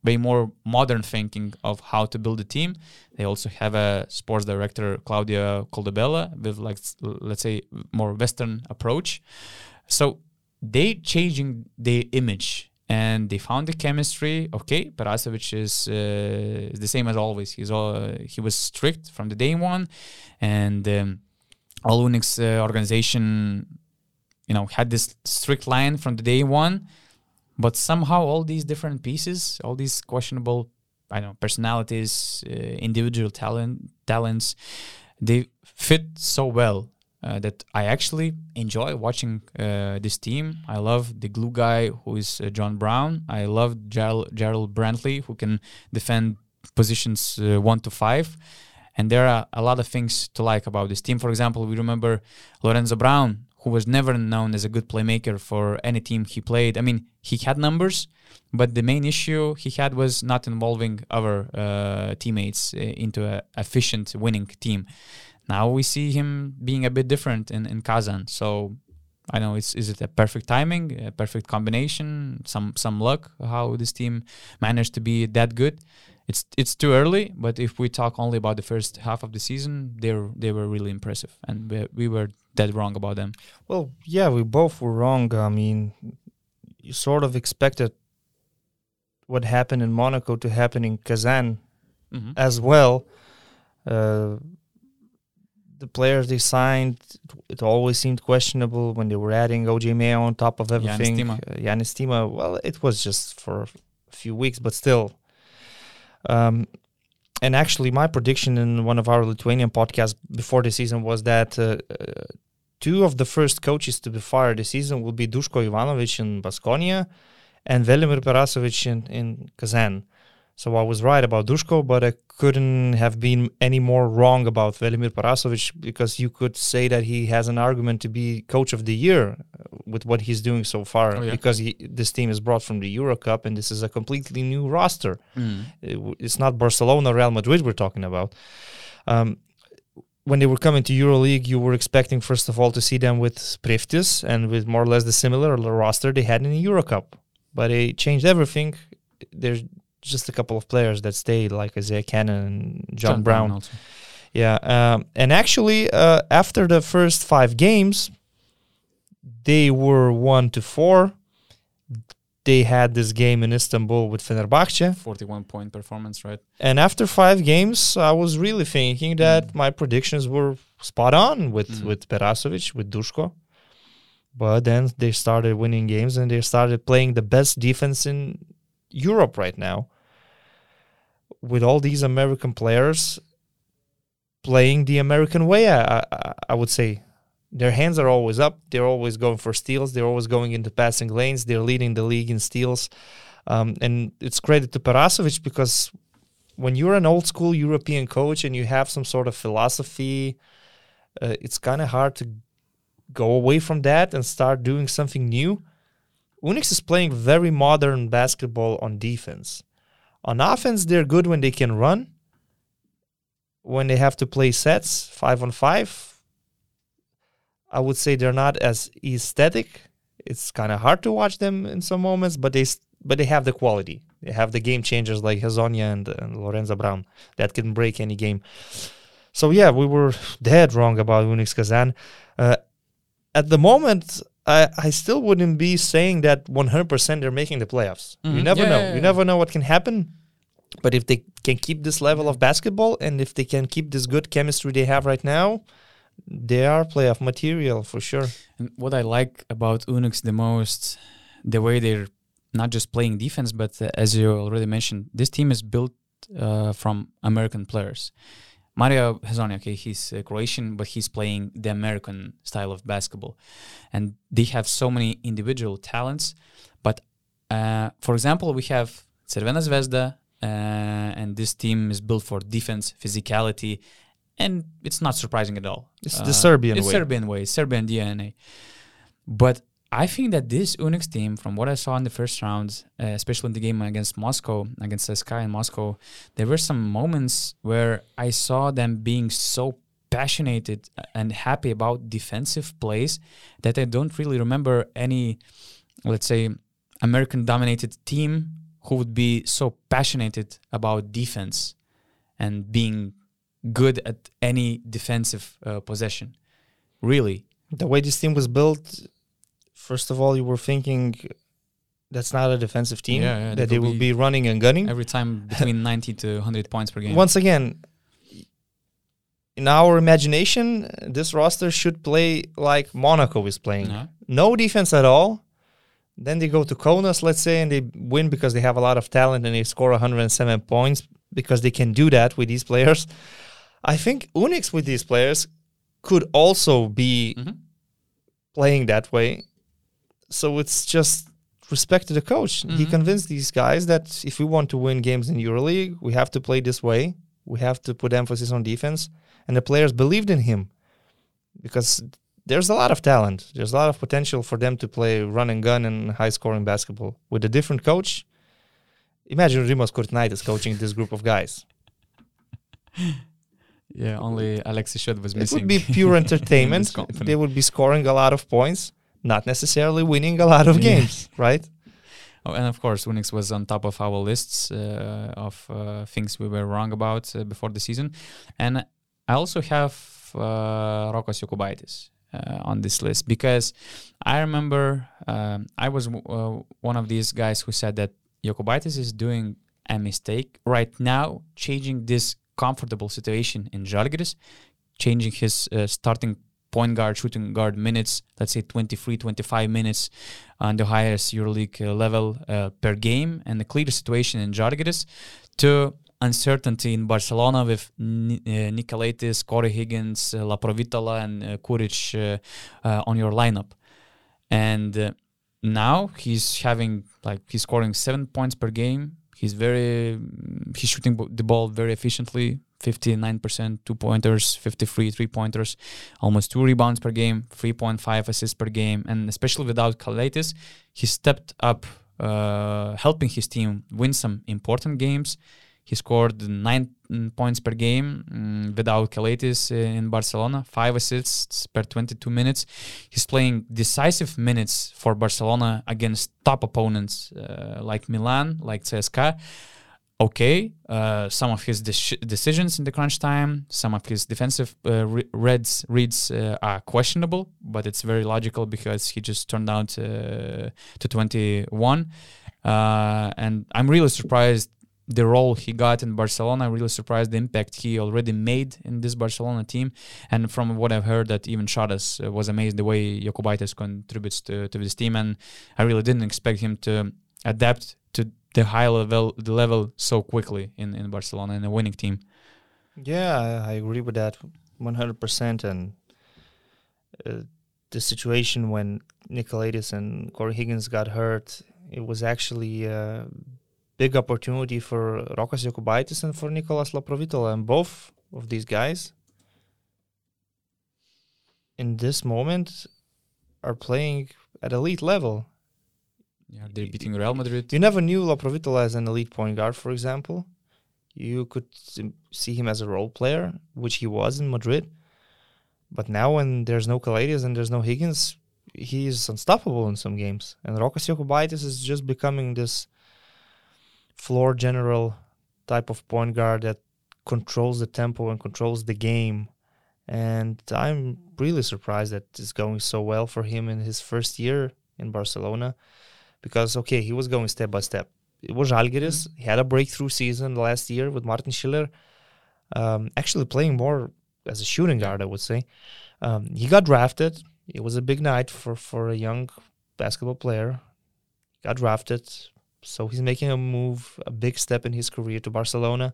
way more modern thinking of how to build a team. They also have a sports director, Claudio Coldebella, with like let's say more Western approach. So they changing the image and they found the chemistry. Okay, Perasovic is uh, the same as always. He's all uh, he was strict from the day one, and um, all UNICS uh, organization, you know, had this strict line from the day one but somehow all these different pieces all these questionable i don't know personalities uh, individual talent talents they fit so well uh, that i actually enjoy watching uh, this team. I love the glue guy who is uh, john brown. I love Jarell, Jarell Brantley who can defend positions uh, one to five. And there are a lot of things to like about this team. For example we remember lorenzo brown who was never known as a good playmaker for any team he played. I mean, he had numbers, but the main issue he had was not involving other uh, teammates uh, into an efficient winning team. Now we see him being a bit different in, in Kazan. So I know it's is it a perfect timing, a perfect combination, some some luck how this team managed to be that good. It's it's too early, but if we talk only about the first half of the season, they they were really impressive, and we, we were dead wrong about them. Well, yeah, we both were wrong. I mean, you sort of expected what happened in Monaco to happen in Kazan Mm-hmm. as well. Uh, the players they signed, it always seemed questionable when they were adding OJ Mayo on top of everything. Tima. Uh, Tima, well, it was just for a few weeks, but still. Um, and actually, my prediction in one of our Lithuanian podcasts before the season was that uh, uh, two of the first coaches to be fired this season will be Duško Ivanovic in Baskonia and Velimir Perasovic in, in Kazan. So I was right about Duško, but I couldn't have been any more wrong about Velimir Perasovic because you could say that he has an argument to be coach of the year uh, with what he's doing so far Oh, yeah. because he, this team is brought from the Euro Cup and this is a completely new roster. Mm. It It's not Barcelona, or Real Madrid we're talking about. Um, when they were coming to EuroLeague, you were expecting first of all to see them with Priftis and with more or less the similar roster they had in the Euro Cup, but they changed everything. There's just a couple of players that stayed, like Isaiah Canaan and John, Brown. also. Yeah, um, and actually, uh, after the first five games, they were one to four. They had this game in Istanbul with Fenerbahce. 41 point performance, right? And after five games, I was really thinking that Mm. my predictions were spot on with Mm. with Perasovic, with Duško. But then they started winning games and they started playing the best defense in Europe right now. With all these American players playing the American way, I, I, I would say their hands are always up. They're always going for steals. They're always going into passing lanes. They're leading the league in steals. Um, and it's credit to Perasovic because when you're an old school European coach and you have some sort of philosophy, uh, it's kind of hard to go away from that and start doing something new. UNICS is playing very modern basketball on defense. On offense, they're good when they can run. When they have to play sets, five on five, I would say they're not as aesthetic. It's kind of hard to watch them in some moments, but they but they have the quality. They have the game changers like Hezonja and, and Lorenzo Brown that can break any game. So yeah, we were dead wrong about UNICS Kazan. Uh, at the moment, I, I still wouldn't be saying that 100% they're making the playoffs. You Mhm. never Yeah, know. yeah, You never know what can happen. But if they can keep this level of basketball and if they can keep this good chemistry they have right now, they are playoff material for sure. And what I like about UNICS the most, the way they're not just playing defense, but uh, as you already mentioned, this team is built uh, from American players. Mario Hezonja, okay, he's uh, Croatian, but he's playing the American style of basketball, and they have so many individual talents. But uh, for example, we have Crvena Zvezda, uh, and this team is built for defense, physicality, and it's not surprising at all. It's Uh, the Serbian it's way. Serbian way, Serbian DNA. But I think that this UNICS team, from what I saw in the first round, uh, especially in the game against Moscow, against SK in Moscow, there were some moments where I saw them being so passionate and happy about defensive plays that I don't really remember any, let's say, American dominated team who would be so passionate about defense and being good at any defensive uh, possession. Really. The way this team was built, first of all, you were thinking that's not a defensive team, Yeah, yeah, that they will be be running and gunning. Every time between 90 to 100 points per game. Once again, in our imagination, this roster should play like Monaco is playing. Yeah. No defense at all. Then they go to Kaunas, let's say, and they win because they have a lot of talent and they score 107 points because they can do that with these players. I think UNICS with these players could also be Mhm. playing that way. So it's just respect to the coach. He Mhm. convinced these guys that if we want to win games in EuroLeague, we have to play this way. We have to put emphasis on defense. And the players believed in him because there's a lot of talent. There's a lot of potential for them to play run and gun and high scoring basketball. With a different coach, imagine Rimas Kurtinaitis coaching this group of guys. Yeah, only Alexis Shud was missing. It would be pure entertainment. they would be scoring a lot of points, not necessarily winning a lot of games, right? Oh, and of course, UNICS was on top of our lists uh, of uh, things we were wrong about uh, before the season. And I also have uh, Rokas Jokubaitis uh, on this list because I remember um, I was w- uh, one of these guys who said that Jokubaitis is doing a mistake right now, changing this comfortable situation in Žalgiris, changing his uh, starting point guard, shooting guard minutes, let's say 23, 25 minutes on the highest EuroLeague uh, level uh, per game, and the clear situation in Žalgiris to uncertainty in Barcelona with Ni- uh, Nicolaitis, Corey Higgins, uh, Laprovitola, and uh, Kuric uh, uh, on your lineup. And now he's having like he's scoring seven points per game. He's very he's shooting the ball very efficiently. 59% two pointers, 53 three pointers, almost two rebounds per game, 3.5 assists per game, and especially without Calathes, he stepped up, uh, helping his team win some important games. He scored nine mm, points per game mm, without Calathes uh, in Barcelona, five assists per 22 minutes. He's playing decisive minutes for Barcelona against top opponents uh, like Milan, like CSKA. okay. Uh, some of his deci- decisions in the crunch time, some of his defensive uh, re- reads reads are questionable, but it's very logical because he just turned out to 21. Uh, and I'm really surprised the role he got in Barcelona. Really surprised the impact he already made in this Barcelona team. And from what I've heard, that even Šaras uh, was amazed the way Jokubaitis contributes to, to this team. And I really didn't expect him to adapt to the high level the level so quickly in, in Barcelona in a winning team. Yeah, I, agree with that 100%. And uh, the situation when Nikolaidis and Corey Higgins got hurt, it was actually a big opportunity for Rokas Jokubaitis and for Nicolas Laprovitola. And both of these guys in this moment are playing at elite level. Yeah, they're beating Real Madrid. You never knew Laprovitola as an elite point guard, for example. You could see him as a role player, which he was in Madrid. But now, when there's no Calathes and there's no Higgins, he is unstoppable in some games. And Rokas Jokubaitis is just becoming this floor general type of point guard that controls the tempo and controls the game. And I'm really surprised that it's going so well for him in his first year in Barcelona because, okay, he was going step by step. It was Žalgiris. He had a breakthrough season last year with Martin Schiller, um, actually playing more as a shooting guard, I would say. Um, he got drafted. It was a big night for, for a young basketball player. Got drafted, so he's making a move, a big step in his career to Barcelona.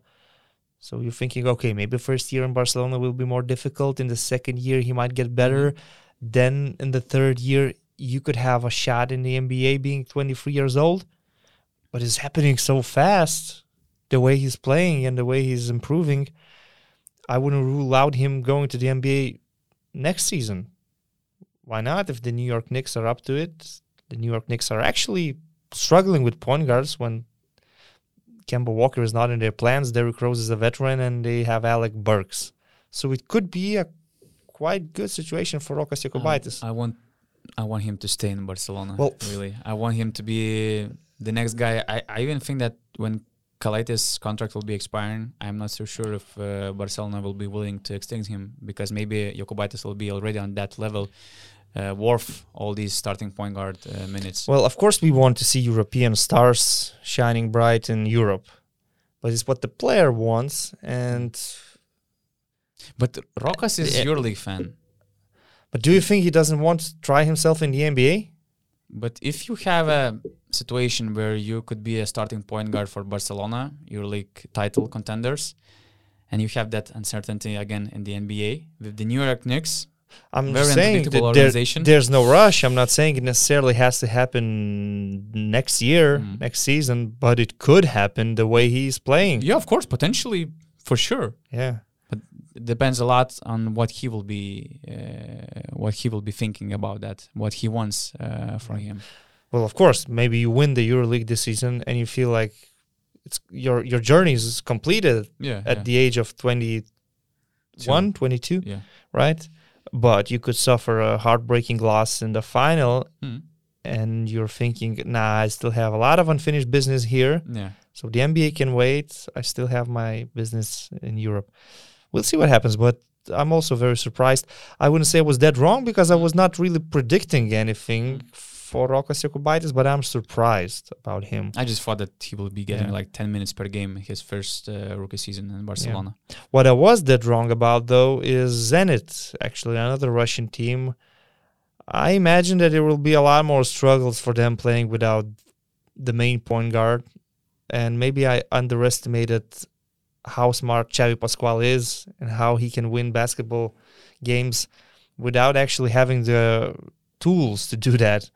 So you're thinking, okay, maybe first year in Barcelona will be more difficult. In the second year, he might get better. Mm-hmm. Then in the third year, you could have a shot in the NBA being 23 years old. But it's happening so fast, the way he's playing and the way he's improving. I wouldn't rule out him going to the NBA next season. Why not? If the New York Knicks are up to it, the New York Knicks are actually struggling with point guards when Kemba Walker is not in their plans. Derrick Rose is a veteran, and they have Alec Burks. So it could be a quite good situation for Rokas Jokubaitis. I want I want him to stay in Barcelona. Well- really, I want him to be the next guy. I, I even think that when Calathes' contract will be expiring, I'm not so sure if uh, Barcelona will be willing to extend him because maybe Jokubaitis will be already on that level, uh, worth all these starting point guard uh, minutes. Well, of course, we want to see European stars shining bright in Europe, but it's what the player wants. And but Rokas is Yeah. EuroLeague fan. but do you think he doesn't want to try himself in the NBA? But if you have a situation where you could be a starting point guard for Barcelona, EuroLeague title contenders, and you have that uncertainty again in the NBA with the New York Knicks, I'm Very saying there- there's no rush. I'm not saying it necessarily has to happen next year, Mm. next season, but it could happen the way he's playing. yeah, of course, potentially for sure. Yeah. But it depends a lot on what he will be, uh, what he will be thinking about that, what he wants uh, from him. Well, of course, maybe you win the EuroLeague this season and you feel like it's your your journey is completed Yeah, at the age of 21, 22, yeah. right? But you could suffer a heartbreaking loss in the final Mm. and you're thinking, nah, I still have a lot of unfinished business here. yeah. So the NBA can wait. I still have my business in Europe. We'll see what happens, but I'm also very surprised. I wouldn't say I was dead wrong because I was not really predicting anything for Rokas Jokubaitis, but I'm surprised about him. I just thought that he will be getting Yeah. like 10 minutes per game his first uh, rookie season in Barcelona. What I was dead wrong about, though, is Zenit, actually, another Russian team. I imagine that there will be a lot more struggles for them playing without the main point guard. And maybe I underestimated how smart Xavi Pascual is and how he can win basketball games without actually having the tools to do that.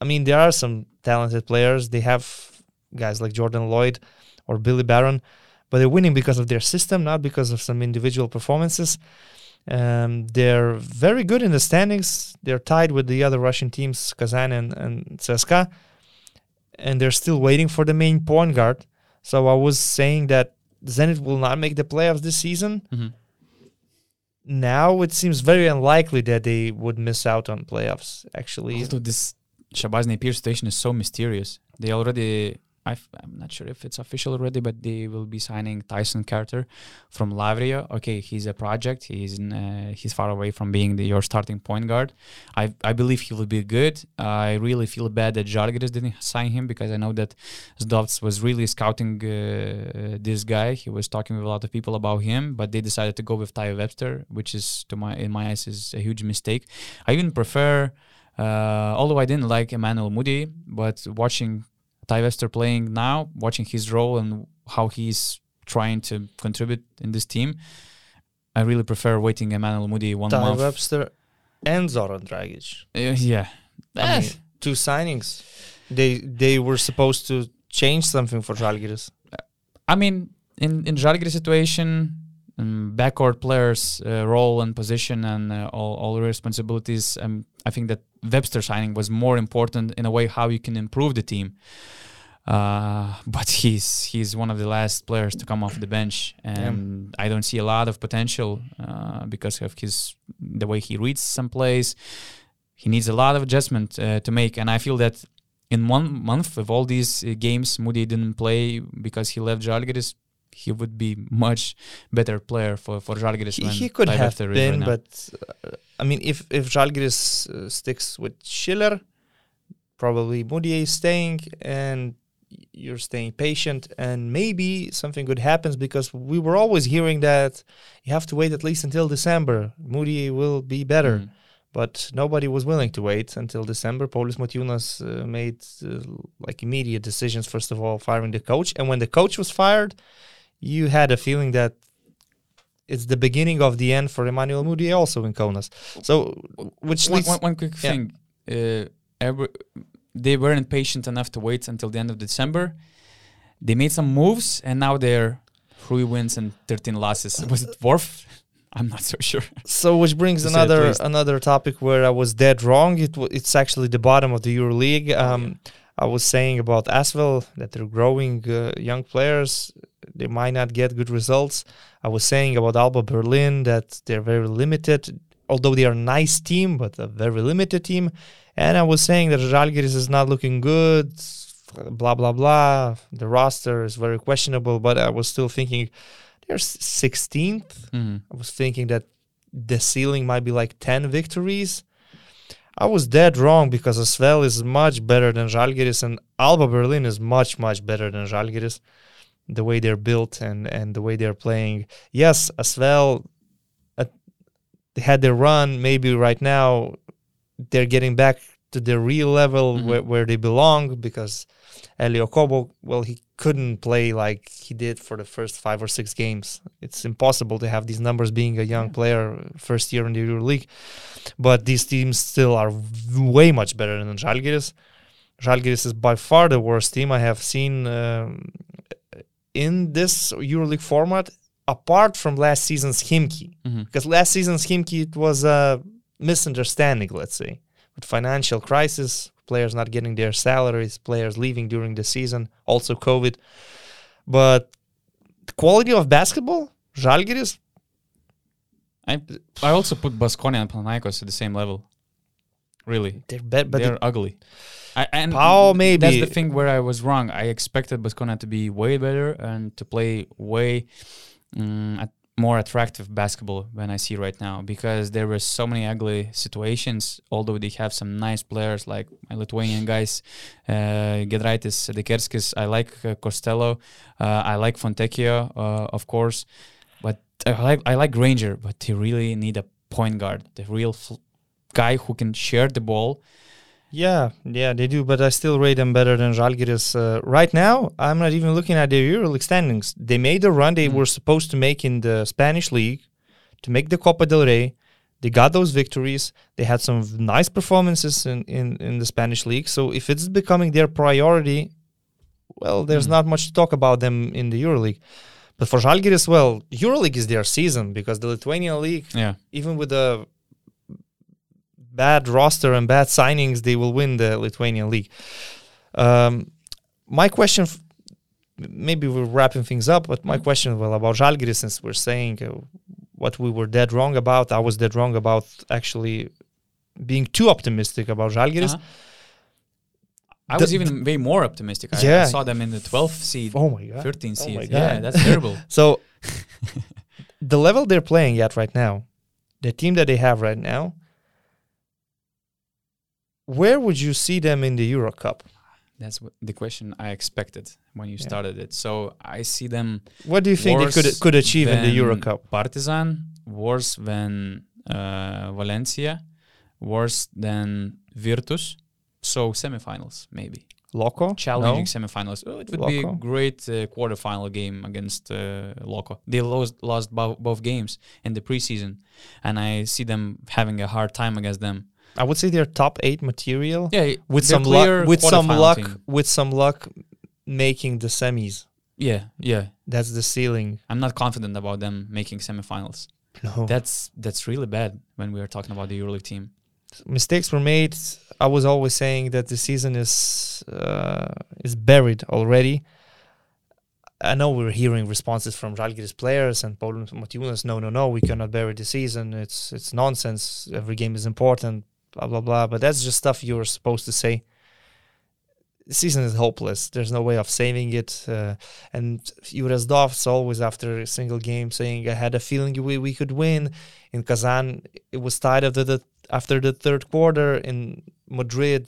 I mean, there are some talented players. They have guys like Jordan Lloyd or Billy Barron, but they're winning because of their system, not because of some individual performances. Um, they're very good in the standings. They're tied with the other Russian teams, Kazan and, and CSKA, and they're still waiting for the main point guard. So I was saying that Zenit will not make the playoffs this season. Mhm. Now it seems very unlikely that they would miss out on playoffs. Actually, Although this Shabazz Napier situation is so mysterious. They already I'm not sure if it's official already, but they will be signing Tyson Carter from Lavrio. Okay, he's a project. He's in, uh, he's far away from being the, your starting point guard. I I believe he will be good. I really feel bad that Žalgiris didn't sign him because I know that Zdovc was really scouting uh, this guy. He was talking with a lot of people about him, but they decided to go with Ty Webster, which is to my in my eyes is a huge mistake. I even prefer. Uh, although I didn't like Emmanuel Mudiay, but watching Ty Webster playing now, watching his role and how he's trying to contribute in this team, I really prefer waiting Emmanuel Mudiay one Ty month. Webster and Zoran Dragic. Uh, yeah, I mean, two signings. They they were supposed to change something for Žalgiris. I mean, in in Žalgiris situation, um, backcourt players' uh, role and position and uh, all all responsibilities. Um, I think that Webster signing was more important in a way how you can improve the team. Uh, but he's he's one of the last players to come off the bench, and I don't see a lot of potential uh, because of his the way he reads some plays. He needs a lot of adjustment uh, to make, and I feel that in one month of all these uh, games, Mudiay didn't play because he left Žalgiris. He would be much better player for for Žalgiris. He, he could have been, right but uh, I mean, if if Žalgiris uh, sticks with Schiller, probably Mudiay is staying, and you're staying patient, and maybe something good happens because we were always hearing that you have to wait at least until December. Mudiay will be better. Mm. but nobody was willing to wait until December. Paulius Motiejūnas uh, made uh, like immediate decisions. First of all, firing the coach, and when the coach was fired, you had a feeling that it's the beginning of the end for Emmanuel Mudiay also in Kaunas. So, which one, leads one, one quick yeah. thing. Uh, every, they weren't patient enough to wait until the end of December. They made some moves, and now they're three wins and 13 losses. Was it worth? I'm not so sure. So, which brings To say at another another topic where I was dead wrong. It w- it's actually the bottom of the EuroLeague. Oh, Um, I was saying about Asvel that they're growing uh, young players. They might not get good results. I was saying about Alba Berlin that they're very limited, although they are a nice team, but a very limited team. And I was saying that Žalgiris is not looking good. Blah blah blah. The roster is very questionable, but I was still thinking they're 16th. Mhm. I was thinking that the ceiling might be like 10 victories. I was dead wrong because Asvel is much better than Žalgiris and Alba Berlin is much, much better than Žalgiris. The way they're built and, and the way they're playing. Yes, Asvel, uh, they had their run. Maybe right now they're getting back to their real level Mhm. where, where they belong because Elie Okobo, well, he couldn't play like he did for the first five or six games. It's impossible to have these numbers being a young Yeah. player first year in the EuroLeague. But these teams still are v- way much better than Žalgiris. Žalgiris is by far the worst team I have seen um, in this EuroLeague format, apart from last season's Khimki. Mhm. Because last season's Khimki, it was a misunderstanding, let's say, with financial crisis, players not getting their salaries, players leaving during the season, also COVID. But the quality of basketball, Žalgiris, I I also put Baskonia and Panathinaikos at the same level. Really, they're better. But they're ugly. I, and Pau maybe. that's the thing where I was wrong. I expected Baskonia to be way better and to play way at more attractive basketball than I see right now because there were so many ugly situations. Although they have some nice players like my Lithuanian guys, uh, Giedraitis, Dekerskis. I like uh, Costello. Uh, I like Fontecchio, uh, of course. But I like I like Granger, but they really need a point guard, the real guy who can share the ball. Yeah, yeah, they do, but I still rate them better than Žalgiris. Uh, right now, I'm not even looking at their EuroLeague standings. They made the run they Mm. were supposed to make in the Spanish league to make the Copa del Rey. They got those victories. They had some nice performances in, in, in the Spanish league. So if it's becoming their priority, well, there's Mm. not much to talk about them in the EuroLeague. But for Žalgiris, well, EuroLeague is their season because the Lithuanian league Yeah. even with a bad roster and bad signings, they will win the Lithuanian league. Um, my question, f- maybe we're wrapping things up, but my question, well, about Žalgiris, since we're saying uh, what we were dead wrong about, I was dead wrong about actually being too optimistic about Žalgiris. Uh-huh. I The- was even way more optimistic. I, I saw them in the 12th seed, oh my god 13th Oh seed. my yeah, that's terrible. So the level they're playing at right now, the team that they have right now, where would you see them in the Euro Cup? That's what the question I expected when you Yeah. started it. So I see them What do you think they could could achieve in the Euro Cup? Partizan, worse than uh, Valencia, worse than Virtus. So semifinals maybe Loco? challenging semifinals. Oh, it would be a great uh, quarterfinal game against uh, Loco. They lost lost bo- both games in the preseason, and I see them having a hard time against them. I would say they're top eight material Yeah, with some luck. With some luck, team. with some luck, making the semis. Yeah, yeah. That's the ceiling. I'm not confident about them making semifinals. No That's that's really bad when we are talking about the EuroLeague team. mistakes were made. I was always saying that the season is uh, is buried already. I know we're hearing responses from Žalgiris players and Paulius Motiejūnas. No, no, no, we cannot bury the season. It's it's nonsense. Every game is important. Blah blah blah. But that's just stuff you're supposed to say. The season is hopeless. There's no way of saving it. Uh, and Jure Zdovc always after a single game saying, "I had a feeling we, we could win." In Kazan, it was tied after the after the third quarter. In Madrid,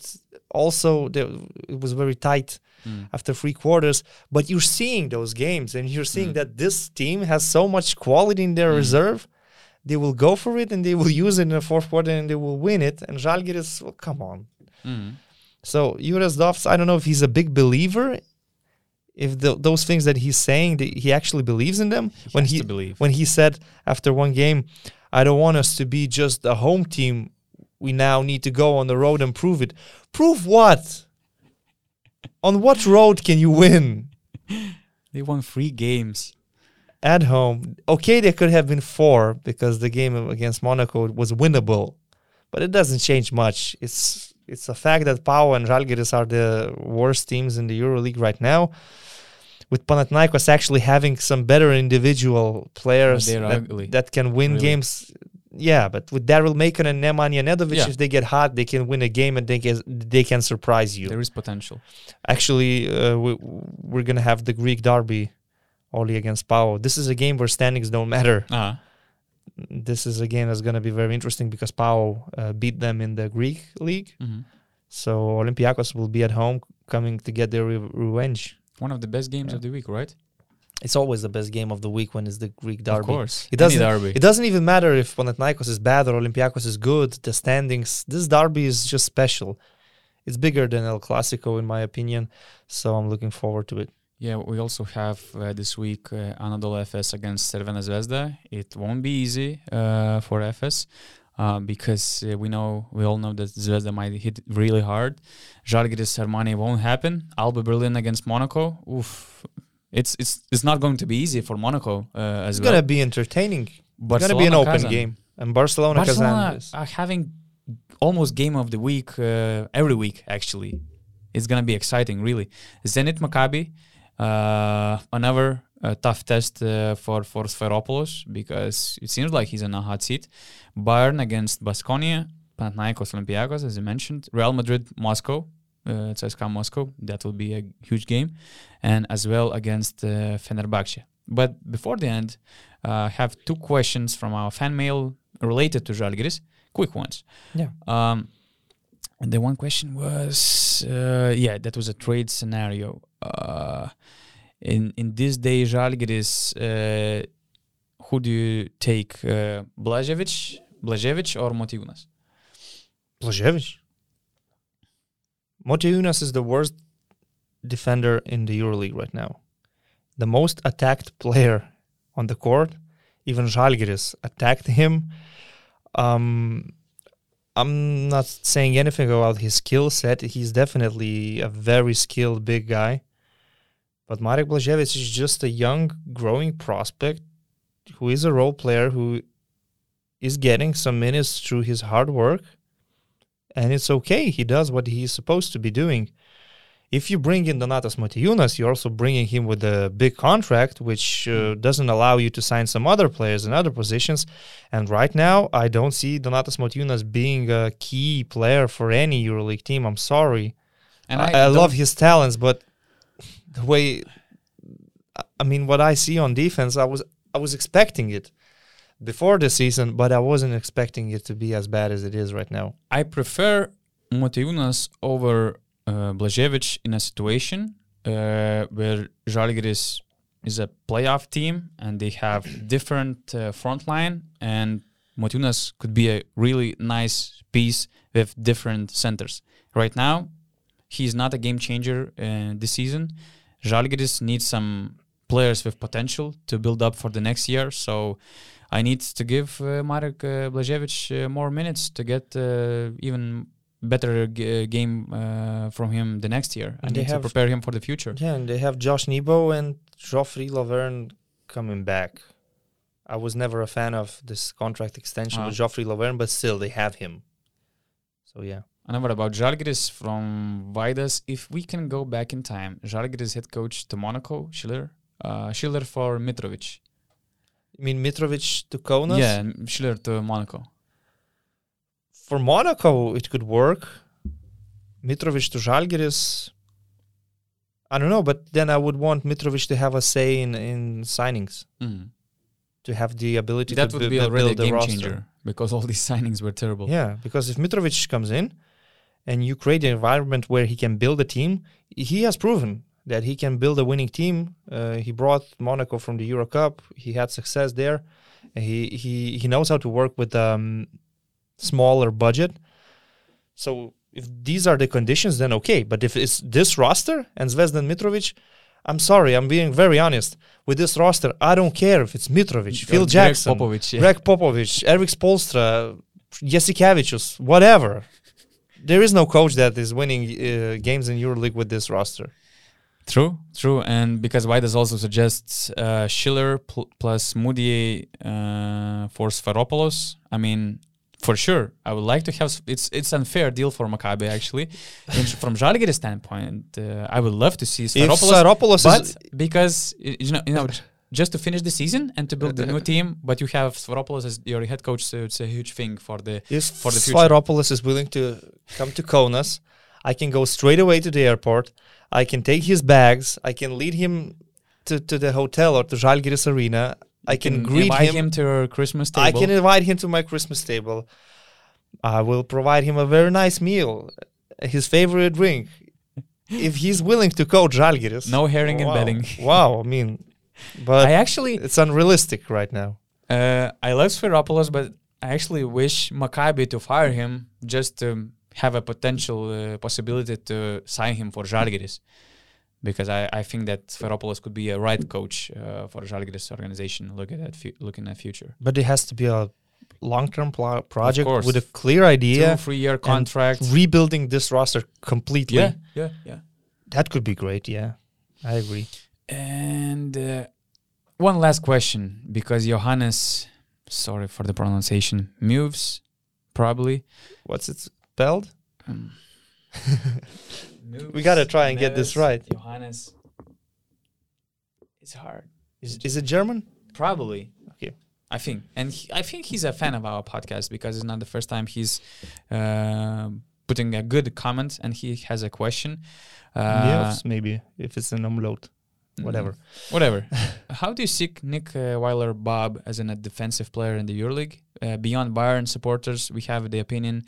also there, it was very tight Mm. after three quarters. But you're seeing those games, and you're seeing Mm. that this team has so much quality in their Mm. reserve. They will go for it, and they will use it in the fourth quarter, and they will win it. And Žalgiris, well, come on. Mm. So Jure Zdovc, I don't know if he's a big believer. If the, those things that he's saying, that he actually believes in them. He when he when he said after one game, I don't want us to be just a home team. We now need to go on the road and prove it. Prove what? on what road can you win? They won three games. At home. Okay, there could have been four because the game against Monaco was winnable. But it doesn't change much. It's it's a fact that Pau and Žalgiris are the worst teams in the EuroLeague right now. With Panathinaikos actually having some better individual players that, that can win Really. games. Yeah, but with Daryl Macon and Nemanja Nedovic, Yeah. if they get hot, they can win a game and they can they can surprise you. There is potential. Actually, uh, we, we're gonna have the Greek derby, only against Pau. This is a game where standings don't matter. Ah, This is a game that's gonna be very interesting because Pau uh, beat them in the Greek league. mhm. So Olympiacos will be at home, coming to get their re- revenge. one of the best games Yeah. of the week, right? It's always the best game of the week when it's the Greek derby. Of course, It doesn't- derby. It doesn't even matter if Panathinaikos is bad or Olympiacos is good. The standings, this derby is just special. It's bigger than El Clasico, in my opinion. So I'm looking forward to it. Yeah, we also have uh, this week uh, Anadolu Efes against Crvena Zvezda. It won't be easy uh, for Efes uh, because uh, we know we all know that Zvezda might hit really hard. Žalgiris Armani won't happen. Alba Berlin against Monaco. Oof. It's it's it's not going to be easy for Monaco uh, as It's well. gonna be entertaining. It's gonna be an open Kazan. game. And Barcelona, Barcelona Kazan. Are having almost game of the week uh, every week. Actually, it's gonna be exciting. Really, Zenit Maccabi, another uh, tough test uh, for for Sfairopoulos because it seems like he's in a hot seat. Bayern against Baskonia, Panathinaikos, Olympiacos, as you mentioned, Real Madrid, Moscow. Uh, CSKA Moscow, that will be a huge game, and as well against uh, Fenerbahce. But before the end, uh, I have two questions from our fan mail related to Žalgiris, quick ones. Yeah. Um, and the one question was, uh, yeah, that was a trade scenario. Uh, in in this day, Žalgiris, uh, who do you take, uh, Blaževic, Blaževic or Motiejunas? Blaževic. Motiejunas is the worst defender in the EuroLeague right now. The most attacked player on the court. Even Žalgiris attacked him. Um, I'm not saying anything about his skill set. He's definitely a very skilled big guy. But Marek Blaževic is just a young, growing prospect who is a role player who is getting some minutes through his hard work and it's okay. He does what he's supposed to be doing. If you bring in Donatas Motiejunas, you're also bringing him with a big contract, which uh, doesn't allow you to sign some other players in other positions. And right now, I don't see Donatas Motiejunas being a key player for any EuroLeague team. I'm sorry. And I, I don't- love his talents, but the way I mean, what I see on defense, I was I was expecting it before the season, but I wasn't expecting it to be as bad as it is right now. I prefer Motiejūnas over uh, Blaževic in a situation uh, where Žalgiris is a playoff team and they have different uh, front line and Motiejūnas could be a really nice piece with different centers. Right now, he's not a game changer uh, this season. Žalgiris needs some players with potential to build up for the next year. So I need to give uh, Marek uh, Blaževic uh, more minutes to get uh, even better g- uh, game uh, from him the next year. I And need to prepare him for the future. Yeah, and they have Josh Nebo and Joffrey Lauvergne coming back. I was never a fan of this contract extension Ah. with Joffrey Lauvergne, but still they have him. So yeah. And what about Žalgiris from Vidas? If we can go back in time, Žalgiris head coach to Monaco, Schiller, uh, Schiller for Mitrovic. You mean Mitrovic to Kaunas? Yeah, Schiller to Monaco. For Monaco, it could work. Mitrovic to Žalgiris. I don't know, but then I would want Mitrovic to have a say in, in signings, Mhm. to have the ability That to would be already a game roster. changer because all these signings were terrible. Yeah, because if Mitrovic comes in and you create an environment where he can build a team, he has proven that he can build a winning team. Uh, he brought Monaco from the Euro Cup. He had success there. He he he knows how to work with um smaller budget. So if these are the conditions, then okay. But if it's this roster and Zvezdan Mitrovic, I'm sorry, I'm being very honest. With this roster, I don't care if it's Mitrovic, Phil Greg Jackson, Popovich, yeah. Greg Popovich, Erik Spoelstra, Jasikevicius, whatever. There is no coach that is winning uh, games in EuroLeague with this roster. True, true, and because Vaidas also suggests uh, Schiller pl- plus Mudiay uh, for Sfairopoulos. I mean, for sure, I would like to have. It's it's an unfair deal for Maccabi actually. From Žalgiris standpoint, uh, I would love to see If Sfairopoulos, Saropoulos but because you know, you know, just to finish the season and to build the new team, but you have Sfairopoulos as your head coach, so it's a huge thing for the if for the future. Sfairopoulos is willing to come to Kaunas, I can go straight away to the airport. I can take his bags. I can lead him to, to the hotel or to Žalgiris Arena. I You can, greet invite him. to your Christmas table. I can invite him to my Christmas table. I will provide him a very nice meal, his favorite drink. if he's willing to coach Žalgiris. No herring and wow. betting. Wow, I mean, but I actually it's unrealistic right now. Uh, I love Sfairopoulos, but I actually wish Maccabi to fire him just to have a potential uh, possibility to sign him for Žalgiris. Because I, I think that Sfairopoulos could be a right coach uh, for Žalgiris organization. Look at that, fu- looking at future. But it has to be a long-term pl- project with a clear idea. Two, three year contract. Rebuilding this roster completely. Yeah, yeah, yeah. That could be great. Yeah, I agree. And uh, one last question, because Johannes, sorry for the pronunciation, moves probably. What's it spelled? Um, We gotta try and get this right. Johannes. It's hard. Is, is it German? Probably. Okay. I think, and he, I think he's a fan of our podcast because it's not the first time he's uh, putting a good comment and he has a question. Uh, yes, maybe if it's an umlaut. Whatever. Whatever. How do you see Nick uh, Weiler-Babb as an, a defensive player in the EuroLeague? Uh, beyond Bayern supporters, we have the opinion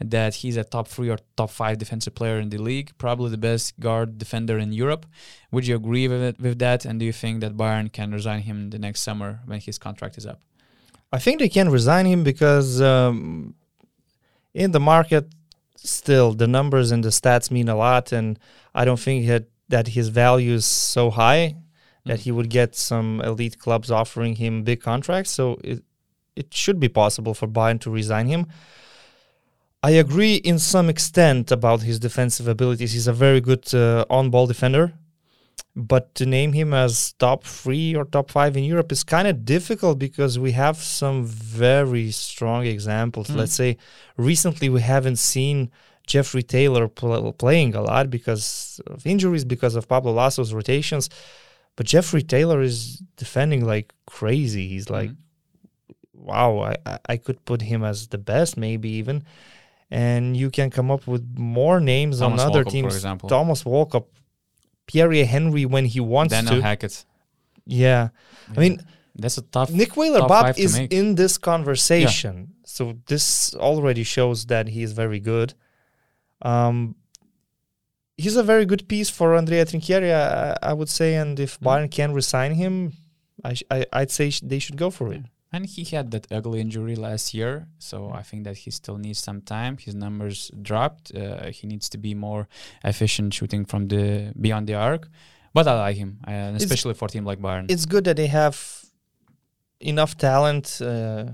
that he's a top three or top five defensive player in the league, probably the best guard defender in Europe. Would you agree with it, with that? And do you think that Bayern can resign him the next summer when his contract is up? I think they can resign him because um, in the market, still the numbers and the stats mean a lot, and I don't think that that his value is so high that he would get some elite clubs offering him big contracts. So it it should be possible for Bayern to resign him. I agree in some extent about his defensive abilities. He's a very good uh, on-ball defender, but to name him as top three or top five in Europe is kind of difficult because we have some very strong examples. Mm. Let's say recently we haven't seen Jeffery Taylor pl- playing a lot because of injuries, because of Pablo Laso's rotations. But Jeffery Taylor is defending like crazy. He's like, Mhm. wow, I, I- could put him as the best, maybe even. and you can come up with more names Thomas on other Walkup, teams. for example. Thomas Walkup, Pierria Henry when he wants Daniel to. Hackett. yeah. I mean, that's a tough. Nick Weiler top Babb is make. in this conversation, so this already shows that he is very good. Um, he's a very good piece for Andrea Trinchieri, I, I would say, and if Mm. Bayern can resign him, I, sh- I I'd say sh- they should go for it. And he had that ugly injury last year, so I think that he still needs some time. His numbers dropped. Uh, he needs to be more efficient shooting from the beyond the arc. But I like him, uh, and It's- especially for a team like Bayern. It's good that they have enough talent uh,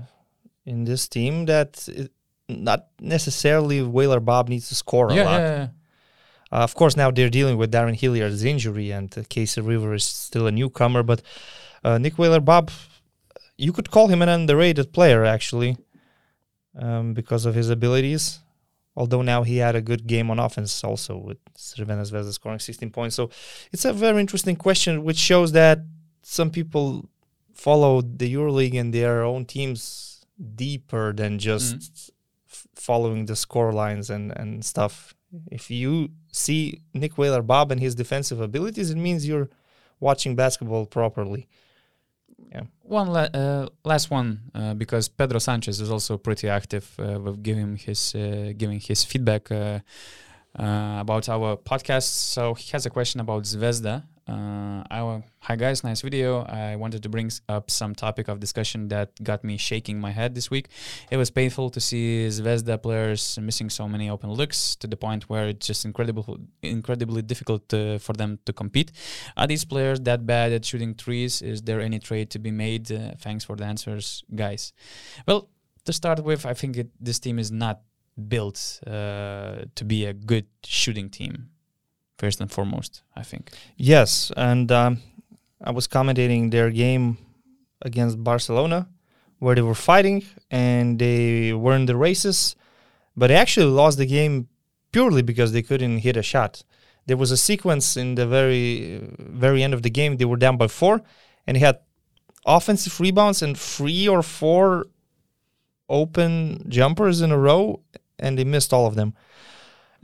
in this team that it, not necessarily Weiler-Babb needs to score a yeah, lot. yeah, yeah. Uh, of course, now they're dealing with Darrun Hilliard's injury, and uh, Casey River is still a newcomer. But uh, Nick Weiler-Babb, you could call him an underrated player, actually, um, because of his abilities. Although now he had a good game on offense, also with Crvena Zvezda scoring 16 points. So it's a very interesting question, which shows that some people follow the EuroLeague and their own teams deeper than just f- following the score lines and, and stuff. If you see Nick Weiler-Babb and his defensive abilities, it means you're watching basketball properly. Yeah. One la- uh, last one uh, because Pedro Sanchez is also pretty active uh, with giving his uh, giving his feedback uh, about our podcast. So he has a question about Zvezda. Uh, I, hi guys, nice video. I wanted to bring up some topic of discussion that got me shaking my head this week. It was painful to see Zvezda players missing so many open looks to the point where it's just incredible, incredibly difficult uh, for them to compete. Are these players that bad at shooting threes? Is there any trade to be made? Uh, thanks for the answers, guys. Well, to start with, I think it, this team is not built uh, to be a good shooting team. First and foremost, I think. Yes, and um, I was commentating their game against Barcelona, where they were fighting and they were in the races, but they actually lost the game purely because they couldn't hit a shot. There was a sequence in the very very end of the game. They were down by four, and they had offensive rebounds and three or four open jumpers in a row, and they missed all of them.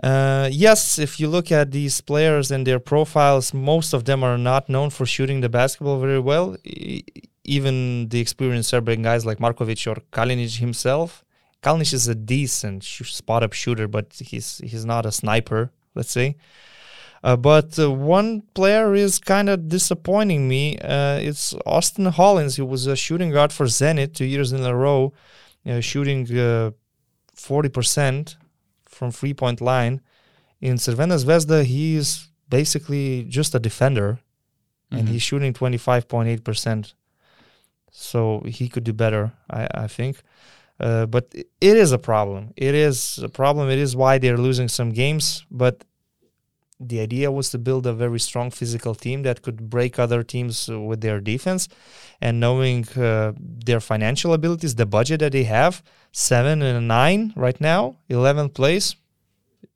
Uh, yes, if you look at these players and their profiles, most of them are not known for shooting the basketball very well. E- even the experienced Serbian guys like Markovic or Kalinic himself. Kalinic is a decent sh- spot up shooter, but he's he's not a sniper, let's say. Uh, but uh, one player is kind of disappointing me. Uh, it's Austin Hollins, who was a shooting guard for Zenit two years in a row, uh, shooting uh, 40% from three point line. In Crvena Zvezda, he is basically just a defender and Mhm. he's shooting 25.8%. So he could do better, I, I think. Uh, but it is a problem. It is a problem. It is why they're losing some games. But the idea was to build a very strong physical team that could break other teams with their defense. And knowing uh, their financial abilities, the budget that they have, seven and a nine right now, 11th place,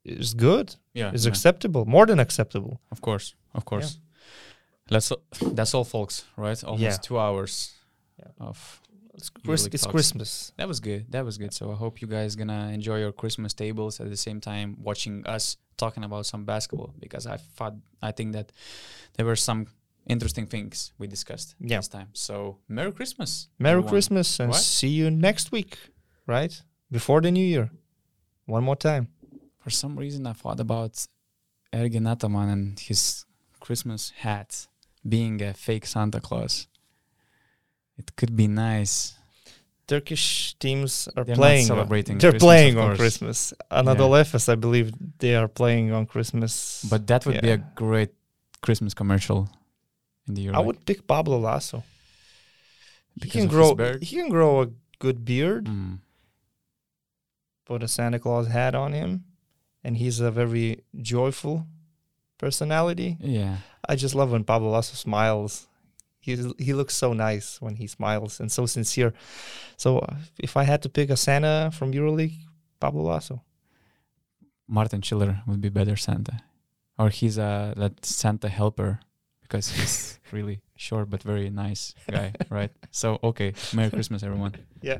is good. yeah, Is yeah. acceptable, more than acceptable. of course, of course. Let's. That's all, folks. Right? Almost Yeah. two hours Yeah. of It's, Chris- it's. Christmas. That was good. That was good. So I hope you guys gonna enjoy your Christmas tables at the same time watching us talking about some basketball because I thought I think that there were some interesting things we discussed Yeah. this time. So Merry Christmas. Merry everyone. Christmas and What? see you next week, right? Before the new year. One more time. For some reason I thought about Ergin Ataman and his Christmas hat being a fake Santa Claus. It could be nice. Turkish teams are They're not playing. celebrating They're Christmas, playing on. Christmas. Anadolu Efes, I believe, they are playing on Christmas. But that would be a great Christmas commercial in the Euro. I would pick Pablo Laso. He can grow. He can grow a good beard. Mm. Put a Santa Claus hat on him, and he's a very joyful personality. Yeah. I just love when Pablo Laso smiles. He he looks so nice when he smiles and so sincere. So uh, if I had to pick a Santa from EuroLeague, Pablo Laso. Martin Schiller would be better Santa, or he's a that Santa helper because he's really short but very nice guy, right? So okay, Merry Christmas, everyone. Yeah.